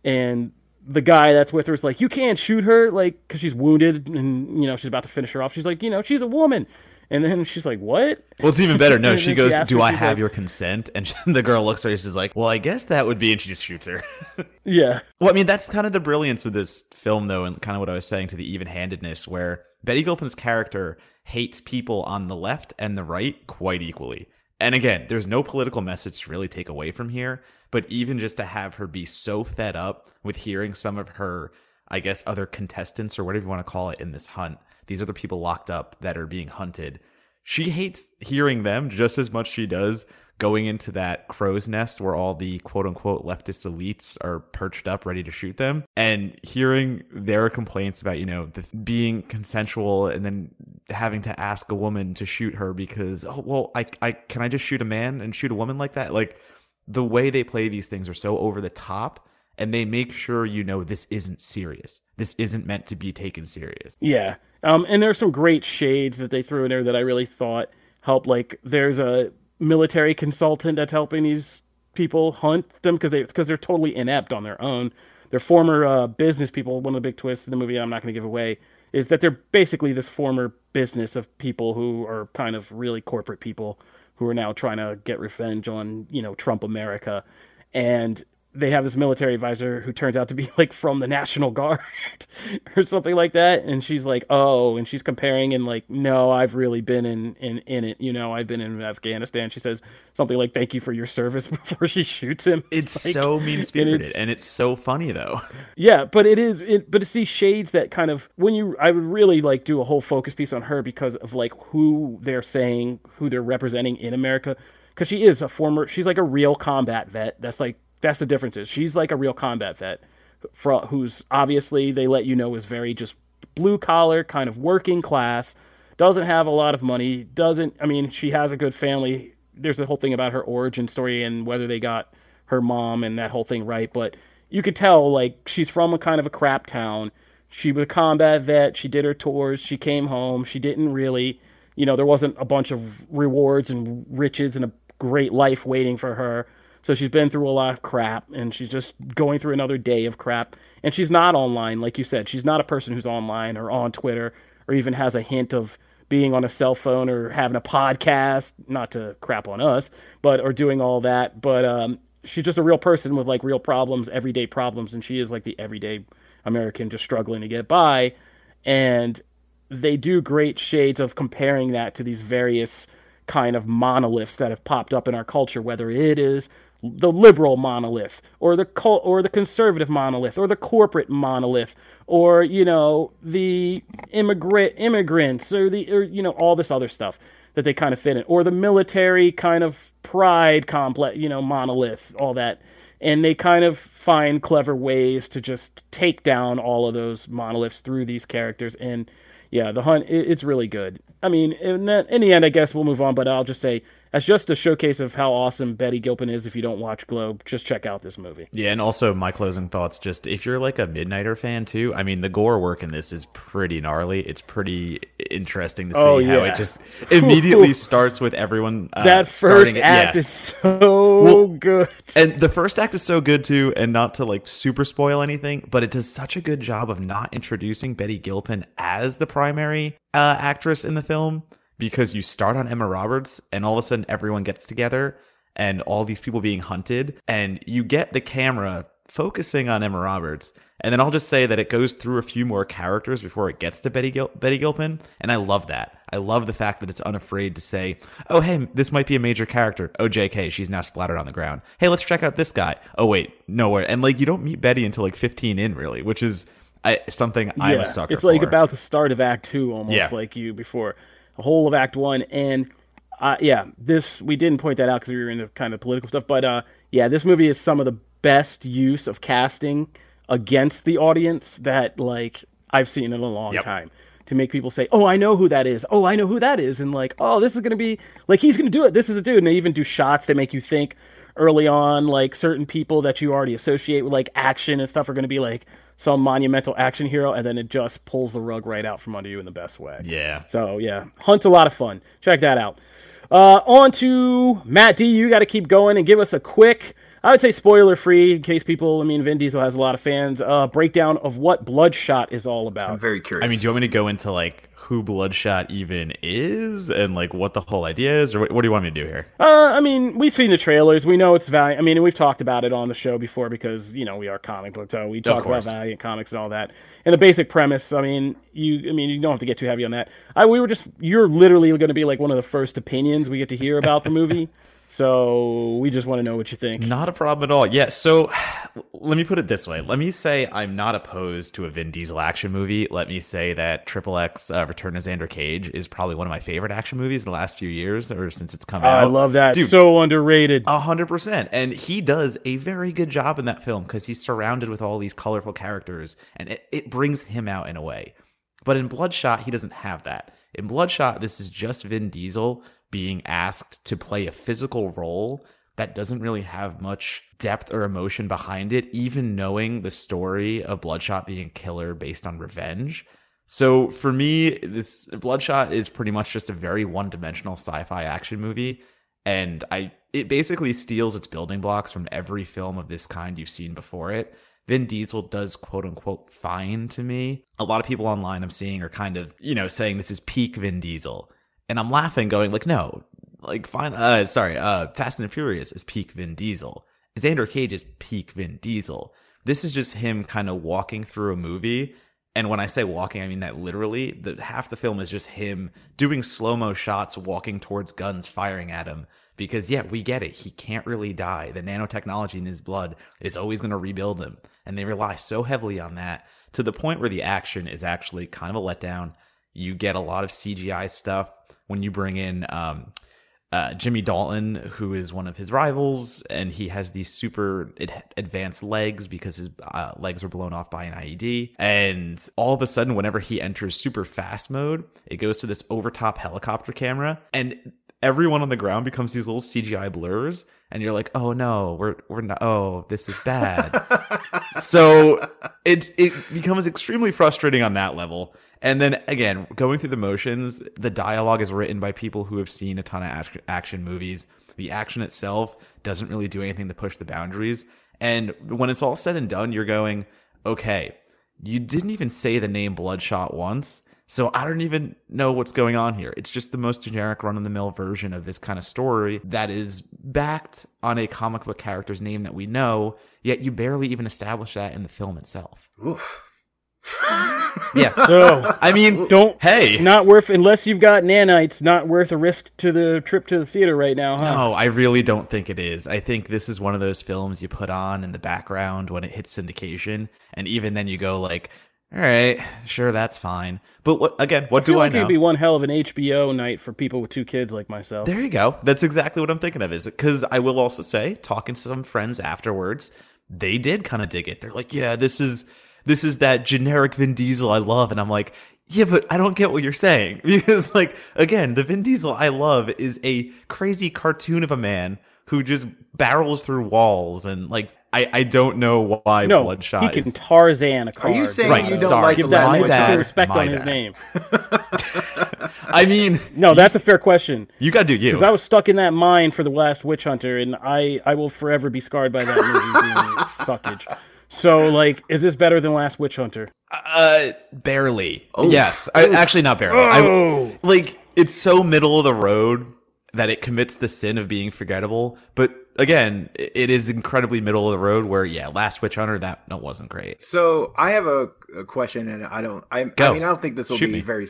And the guy that's with her is like, you can't shoot her, like, because she's wounded and, you know, she's about to finish her off. She's like, you know, she's a woman. And then she's like, "What?" Well, it's even better. No, she goes, she "Do I have like, your consent?" And the girl looks at her. She's like, "Well, I guess that would be," and she just shoots her. yeah. Well, I mean, that's kind of the brilliance of this film, though, and kind of what I was saying to the even-handedness, where Betty Gilpin's character hates people on the left and the right quite equally. And again, there's no political message to really take away from here, but even just to have her be so fed up with hearing some of her, I guess, other contestants or whatever you want to call it in this hunt these the people locked up that are being hunted. She hates hearing them just as much she does going into that crow's nest where all the quote unquote leftist elites are perched up ready to shoot them. And hearing their complaints about you know being consensual and then having to ask a woman to shoot her because oh well I, I can i just shoot a man and shoot a woman like that? Like the way they play these things are so over the top and they make sure you know this isn't serious. This isn't meant to be taken serious. Yeah. Um, and there are some great shades that they threw in there that I really thought helped. Like there's a military consultant that's helping these people hunt them because they because they're totally inept on their own. They're former uh, business people. One of the big twists in the movie I'm not going to give away is that they're basically this former business of people who are kind of really corporate people who are now trying to get revenge on you know Trump America, and they have this military advisor who turns out to be like from the National Guard or something like that. And she's like, oh, and she's comparing and like, no, I've really been in, in, in it. You know, I've been in Afghanistan. She says something like, thank you for your service before she shoots him. It's like, so mean spirited and, and, it's so funny though. Yeah, but it is, it, but it's these shades that kind of, when you, I would really like do a whole focus piece on her because of like who they're saying, who they're representing in America. Cause she is a former, she's like a real combat vet. That's like that's the difference. Is she's like a real combat vet, for, who's obviously they let you know is very just blue collar, kind of working class, doesn't have a lot of money, doesn't. I mean, she has a good family. There's the whole thing about her origin story and whether they got her mom and that whole thing right, but you could tell like she's from a kind of a crap town. She was a combat vet. She did her tours. She came home. She didn't really, you know, there wasn't a bunch of rewards and riches and a great life waiting for her so she's been through a lot of crap and she's just going through another day of crap. And she's not online, like you said. She's not a person who's online or on Twitter or even has a hint of being on a cell phone or having a podcast, not to crap on us, but or doing all that. But um, she's just a real person with like real problems, everyday problems, and she is like the everyday American just struggling to get by. And they do great shades of comparing that to these various kind of monoliths that have popped up in our culture, whether it is the liberal monolith or the cult, or the conservative monolith or the corporate monolith or you know the immigrant immigrants or the or you know all this other stuff that they kind of fit in or the military kind of pride complex you know monolith all that. And they kind of find clever ways to just take down all of those monoliths through these characters. And yeah the hunt it's really good. I mean in, in the end i guess we'll move on but i'll just say as just a showcase of how awesome Betty Gilpin is. If you don't watch GLOW, just check out this movie. Yeah, and also my closing thoughts. Just if you're like a Midnighter fan too, I mean, the gore work in this is pretty gnarly. It's pretty interesting to see oh, how it just immediately starts with everyone. Uh, that first act yeah. is so well, good, and the first act is so good too. And not to like super spoil anything, but it does such a good job of not introducing Betty Gilpin as the primary uh, actress in the film because you start on Emma Roberts and all of a sudden everyone gets together and all these people being hunted and you get the camera focusing on Emma Roberts. And then I'll just say that it goes through a few more characters before it gets to Betty Gil- Betty Gilpin, and I love that. I love the fact that it's unafraid to say, "Oh, hey, this might be a major character." Oh, J.K., she's now splattered on the ground. Hey, let's check out this guy. Oh, wait, nowhere. And like you don't meet Betty until like 15 in, really, which is I, something yeah, I'm a sucker. It's like about the start of Act Two, almost yeah. like you before the whole of Act One, and uh, yeah, this we didn't point that out because we were into kind of political stuff, but uh, yeah, this movie is some of the best use of casting against the audience that like I've seen in a long yep. time to make people say, "Oh, I know who that is. Oh, I know who that is," and like, "Oh, this is gonna be like he's gonna do it. This is a dude." And they even do shots that make you think early on, like certain people that you already associate with like action and stuff are gonna be like, some monumental action hero, and then it just pulls the rug right out from under you in the best way. Yeah. So yeah, Hunt's a lot of fun. Check that out. Uh, on to Matt D. You got to keep going and give us a quick, I would say spoiler free, in case people. I mean, Vin Diesel has a lot of fans. Uh, breakdown of what Bloodshot is all about. I'm very curious. I mean, do you want me to go into like who Bloodshot even is and like what the whole idea is, or what, what do you want me to do here? Uh, I mean, we've seen the trailers. We know it's Valiant. I mean, we've talked about it on the show before because you know we are comic books, so we talk about Valiant comics and all that. And the basic premise, I mean, you, I mean, you don't have to get too heavy on that. I, we were just, you're literally going to be like one of the first opinions we get to hear about the movie. So we just want to know what you think. Not a problem at all. Yeah. So let me put it this way. Let me say I'm not opposed to a Vin Diesel action movie. Let me say that Triple X uh, Return of Xander Cage is probably one of my favorite action movies in the last few years or since it's come out. I love that. Dude, so underrated. A hundred percent. And he does a very good job in that film because he's surrounded with all these colorful characters and it, it brings him out in a way. But in Bloodshot, he doesn't have that. In Bloodshot, this is just Vin Diesel being asked to play a physical role that doesn't really have much depth or emotion behind it, even knowing the story of Bloodshot being a killer based on revenge. So for me, this Bloodshot is pretty much just a very one-dimensional sci-fi action movie, and I it basically steals its building blocks from every film of this kind you've seen before it. Vin Diesel does quote unquote fine to me. A lot of people online I'm seeing are kind of, you know, saying this is peak Vin Diesel. And I'm laughing, going like, no, like fine. Uh, sorry. Uh, Fast and Furious is peak Vin Diesel. Xander Cage is peak Vin Diesel. This is just him kind of walking through a movie. And when I say walking, I mean that literally. The half the film is just him doing slow mo shots, walking towards guns, firing at him. Because yeah, we get it. He can't really die. The nanotechnology in his blood is always going to rebuild him, and they rely so heavily on that to the point where the action is actually kind of a letdown. You get a lot of CGI stuff when you bring in um, uh, Jimmy Dalton, who is one of his rivals, and he has these super advanced legs because his uh, legs were blown off by an IED. And all of a sudden, whenever he enters super fast mode, it goes to this overtop helicopter camera, and everyone on the ground becomes these little CGI blurs, and you're like, oh no, we're we're not. Oh, this is bad. so it it becomes extremely frustrating on that level. And then again, going through the motions, the dialogue is written by people who have seen a ton of action movies. The action itself doesn't really do anything to push the boundaries. And when it's all said and done, you're going, okay, you didn't even say the name Bloodshot once. So I don't even know what's going on here. It's just the most generic run of the mill version of this kind of story that is backed on a comic book character's name that we know, yet you barely even establish that in the film itself. Oof yeah. So I mean, don't. Hey, not worth unless you've got nanites. Not worth a risk to the trip to the theater right now, huh? No, I really don't think it is. I think this is one of those films you put on in the background when it hits syndication, and even then you go like, all right, sure, that's fine. But what again? What I do like I know? It'd be one hell of an HBO night for people with two kids like myself. There you go. That's exactly what I'm thinking of. Is because I will also say, talking to some friends afterwards, they did kind of dig it. They're like, yeah, this is this is that generic Vin Diesel I love. And I'm like, yeah, but I don't get what you're saying. Because, like, again, the Vin Diesel I love is a crazy cartoon of a man who just barrels through walls and, like, I, I don't know why no, Bloodshot. He can is... Tarzan a car. Are you saying right, you don't sorry. like Give that much bad, respect on bad. his name? I mean, no, that's a fair question. You got to do you. Because I was stuck in that mine for the last Witch Hunter, and I I will forever be scarred by that movie being suckage. So, like, is this better than Last Witch Hunter? Uh, barely. Oof. Yes, I, actually, not barely. Oh. I, like, it's so middle of the road that it commits the sin of being forgettable. But again, it is incredibly middle of the road. Where, yeah, Last Witch Hunter that that wasn't great. So, I have a, a question, and I don't. I, I mean, I don't think this will Shoot be me. very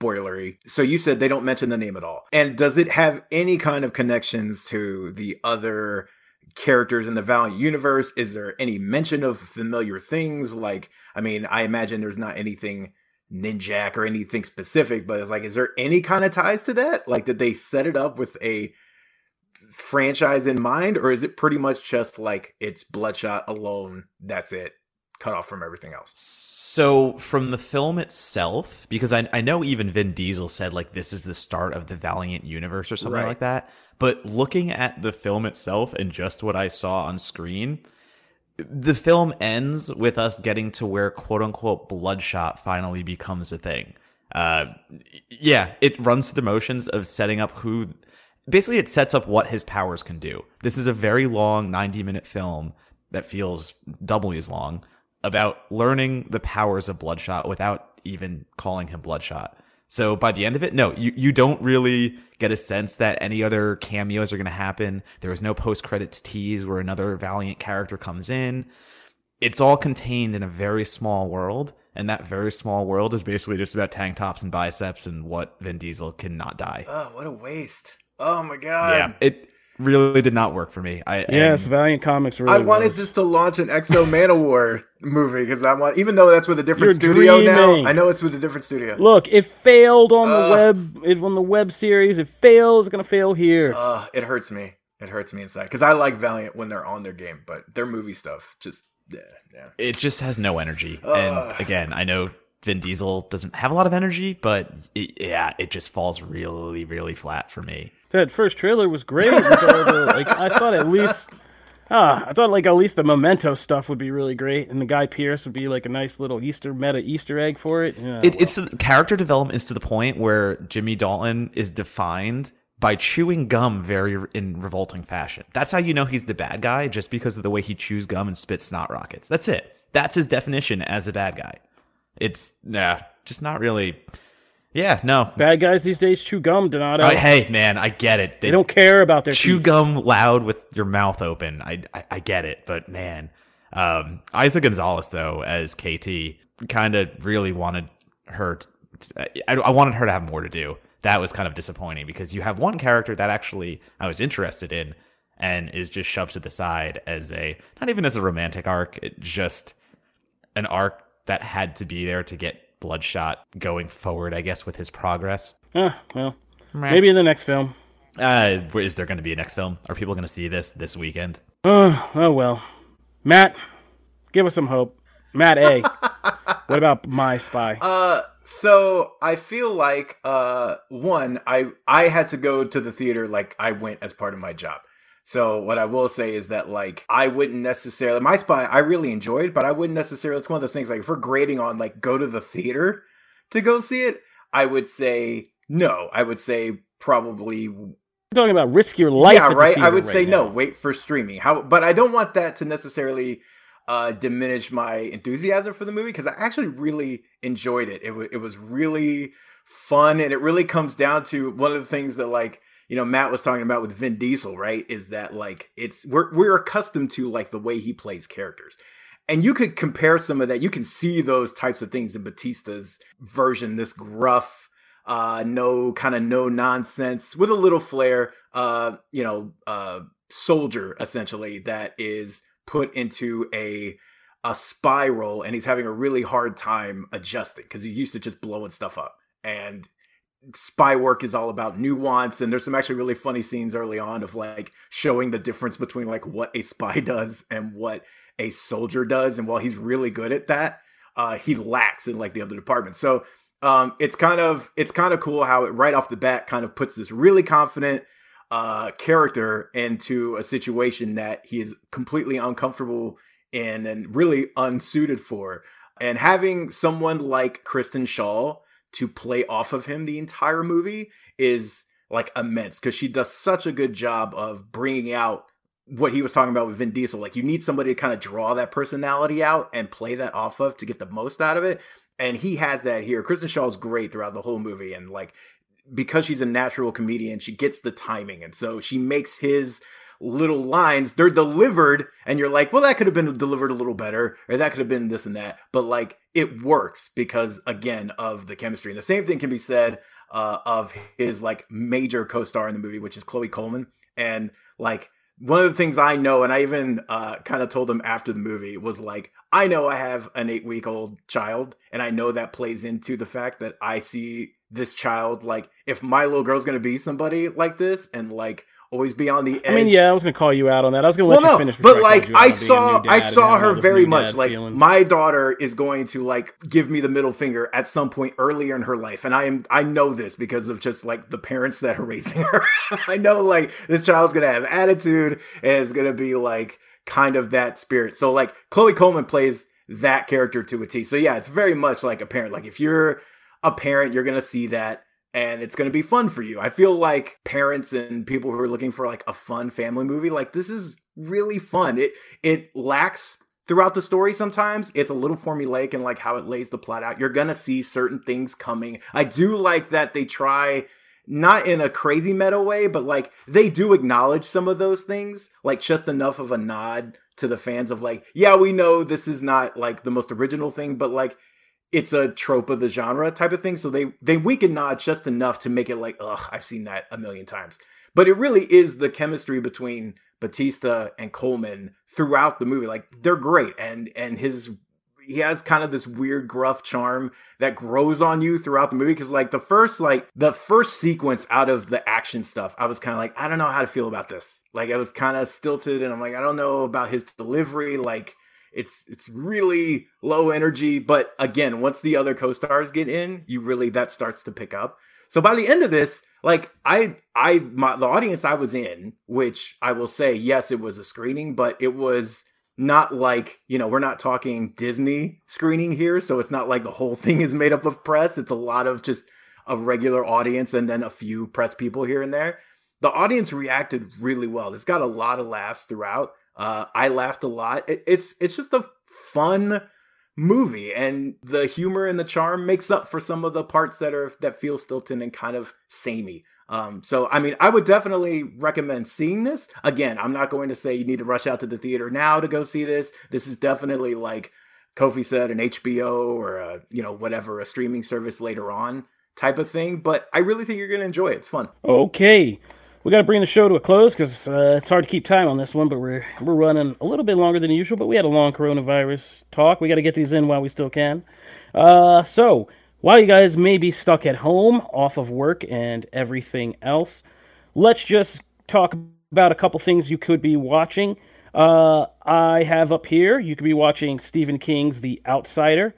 spoilery. So you said they don't mention the name at all. And does it have any kind of connections to the other characters in the Valiant universe? Is there any mention of familiar things? Like, I mean, I imagine there's not anything ninjak or anything specific, but it's like, is there any kind of ties to that? Like, did they set it up with a franchise in mind, or is it pretty much just like it's Bloodshot alone? That's it, cut off from everything else. So, from the film itself, because I, I know even Vin Diesel said, like, this is the start of the Valiant universe or something right. like that. But looking at the film itself and just what I saw on screen, the film ends with us getting to where quote unquote bloodshot finally becomes a thing. Uh, yeah, it runs through the motions of setting up who. Basically, it sets up what his powers can do. This is a very long 90 minute film that feels doubly as long about learning the powers of Bloodshot without even calling him Bloodshot. So by the end of it, no, you, you don't really get a sense that any other cameos are going to happen. There was no post credits tease where another Valiant character comes in. It's all contained in a very small world. And that very small world is basically just about tank tops and biceps and what Vin Diesel cannot die. Oh, what a waste. Oh my god. Yeah. It really did not work for me. I yes, Valiant Comics. Really I wanted was. this to launch an X-O Manowar movie because I want, even though that's with a different You're studio dreaming. now. I know it's with a different studio. Look, it failed on uh, the web. It on the web series. It failed. It's gonna fail here. Uh, it hurts me. It hurts me inside because I like Valiant when they're on their game, but their movie stuff just yeah, yeah. It just has no energy. Uh, and again, I know Vin Diesel doesn't have a lot of energy, but it, yeah, it just falls really, really flat for me that first trailer was great. The, like I thought at least, ah, I thought like at least the memento stuff would be really great, and the Guy Pearce would be like a nice little Easter meta Easter egg for it. Yeah, it well. It's character development is to the point where Jimmy Dalton is defined by chewing gum very in revolting fashion. That's how you know he's the bad guy, just because of the way he chews gum and spits snot rockets. That's it. That's his definition as a bad guy. It's nah, just not really Yeah, no. Bad guys these days chew gum, Donato. Oh, hey, man, I get it. They, they don't care about their chew teeth. gum loud with your mouth open. I, I, I get it, but man, um, Eiza Gonzalez though as KT kind of really wanted her. To, I, I wanted her to have more to do. That was kind of disappointing because you have one character that actually I was interested in and is just shoved to the side as a not even as a romantic arc, it just an arc that had to be there to get Bloodshot going forward, I guess, with his progress. Uh, well, maybe in the next film. Uh, is there going to be a next film? Are people going to see this this weekend? Uh, oh well. Matt, give us some hope. Matt A. what about My Spy? Uh, so I feel like uh, one, I I had to go to the theater like I went as part of my job. So what I will say is that like I wouldn't necessarily my spy I really enjoyed, but I wouldn't necessarily it's one of those things like if we're grading on like go to the theater to go see it, I would say no. I would say probably You're talking about risk your life. Yeah, right. I would right say now. no, wait for streaming. How but I don't want that to necessarily uh, diminish my enthusiasm for the movie because I actually really enjoyed it. It, w- it was really fun, and it really comes down to one of the things that like you know Matt was talking about with Vin Diesel, right? Is that like it's we're we're accustomed to like the way he plays characters. And you could compare some of that. You can see those types of things in Batista's version, this gruff, uh, no kind of no nonsense with a little flair, uh, you know, uh, soldier essentially that is put into a a spiral and he's having a really hard time adjusting because he's used to just blowing stuff up. And spy work is all about nuance and there's some actually really funny scenes early on of like showing the difference between like what a spy does and what a soldier does and while he's really good at that uh he lacks in like the other departments so um it's kind of it's kind of cool how it right off the bat kind of puts this really confident uh character into a situation that he is completely uncomfortable in and really unsuited for. And having someone like Kristen Schaal to play off of him the entire movie is like immense because she does such a good job of bringing out what he was talking about with Vin Diesel. Like you need somebody to kind of draw that personality out and play that off of to get the most out of it. And he has that here. Kristen Schaal is great throughout the whole movie, and like because she's a natural comedian, she gets the timing, and so she makes his little lines they're delivered and you're like well that could have been delivered a little better or that could have been this and that. But like it works because again of the chemistry. And the same thing can be said uh, of his like major co-star in the movie which is chloe coleman. And like one of the things i know and i even uh, kind of told him after the movie was like i know i have an eight week old child and i know that plays into the fact that i see this child like if my little girl's gonna be somebody like this and like always be on the edge. I mean, yeah, I was gonna call you out on that. I was gonna let well, you no, finish. But like, I saw, I saw her very much. Like, feelings. my daughter is going to like give me the middle finger at some point earlier in her life, and I am, I know this because of just like the parents that are raising her. I know like this child's gonna have attitude and is gonna be like kind of that spirit. So like, Chloe Coleman plays that character to a T. So yeah, it's very much like a parent. Like if you're a parent, you're gonna see that and it's going to be fun for you. I feel like parents and people who are looking for like a fun family movie, like this is really fun. It it lacks throughout the story sometimes. It's a little formulaic in like how it lays the plot out. You're going to see certain things coming. I do like that they try not in a crazy meta way, but like they do acknowledge some of those things, like just enough of a nod to the fans of like, yeah, we know this is not like the most original thing, but like it's a trope of the genre type of thing. So they they wink and nod just enough to make it like, ugh, I've seen that a million times. But it really is the chemistry between Batista and Coleman throughout the movie. Like they're great, and and his he has kind of this weird gruff charm that grows on you throughout the movie because like the first like the first sequence out of the action stuff i was kind of like i don't know how to feel about this like i was kind of stilted and i'm like i don't know about his delivery like it's it's really low energy but again once the other co-stars get in you really that starts to pick up. So by the end of this like i i my, the audience i was in which i will say yes it was a screening but it was not like you know we're not talking disney screening here so it's not like the whole thing is made up of press. It's a lot of just a regular audience and then a few press people here and there. The audience reacted really well. It's got a lot of laughs throughout uh, I laughed a lot. It, it's it's just a fun movie and the humor and the charm makes up for some of the parts that are that feel stilted and kind of samey um, so I mean, I would definitely recommend seeing this. Again, I'm not going to say you need to rush out to the theater now to go see this. This is definitely like Kofi said, an HBO or a you know whatever a streaming service later on type of thing. But I really think you're going to enjoy it. It's fun. Okay. We got to bring the show to a close because uh, it's hard to keep time on this one, but we're we're running a little bit longer than usual. But we had a long coronavirus talk. We got to get these in while we still can. Uh, so while you guys may be stuck at home, off of work and everything else, let's just talk about a couple things you could be watching. Uh, I have up here, you could be watching Stephen King's The Outsider.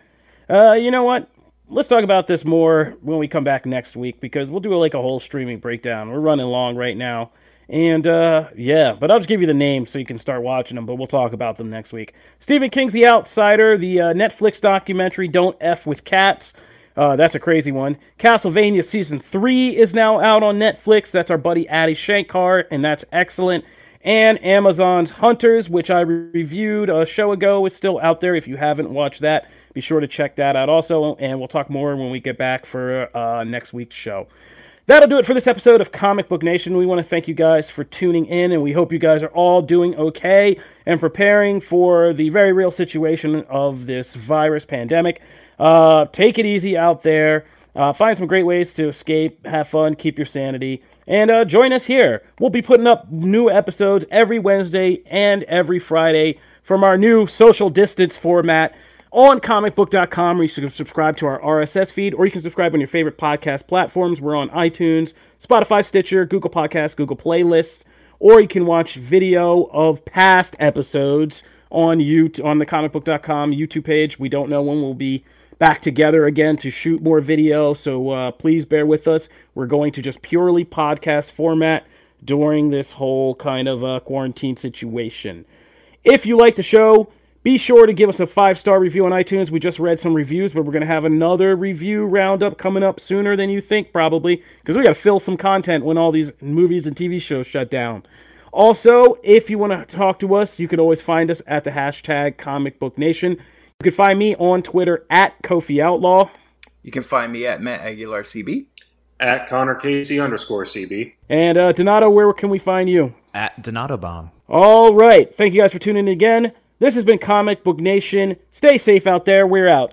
Uh, you know what? Let's talk about this more when we come back next week because we'll do like a whole streaming breakdown. We're running long right now. And uh, yeah, but I'll just give you the name so you can start watching them, but we'll talk about them next week. Stephen King's The Outsider, the uh, Netflix documentary Don't F with Cats. Uh, that's a crazy one. Castlevania Season 3 is now out on Netflix. That's our buddy Adi Shankar, and that's excellent. And Amazon's Hunters, which I re- reviewed a show ago, is still out there. If you haven't watched that, be sure to check that out also. And we'll talk more when we get back for uh, next week's show. That'll do it for this episode of Comic Book Nation. We want to thank you guys for tuning in, and we hope you guys are all doing okay and preparing for the very real situation of this virus pandemic. Uh, take it easy out there. Uh, find some great ways to escape, have fun, keep your sanity, and uh, join us here. We'll be putting up new episodes every Wednesday and every Friday from our new social distance format on comicbook.com where you can subscribe to our RSS feed or you can subscribe on your favorite podcast platforms. We're on iTunes, Spotify, Stitcher, Google Podcasts, Google Playlists, or you can watch video of past episodes on you on the comicbook.com YouTube page. We don't know when we'll be back together again to shoot more video, so uh, please bear with us. We're going to just purely podcast format during this whole kind of uh, quarantine situation. If you like the show, be sure to give us a five star review on iTunes. We just read some reviews, but we're going to have another review roundup coming up sooner than you think, probably, because we got to fill some content when all these movies and TV shows shut down. Also, if you want to talk to us, you can always find us at the hashtag Comic Book Nation. You can find me on Twitter at Kofi Outlaw. You can find me at Matt Aguilar CB. At Connor Casey underscore CB. And uh, Donato, where can we find you? At Donato Bomb. All right. Thank you guys for tuning in again. This has been Comic Book Nation. Stay safe out there. We're out.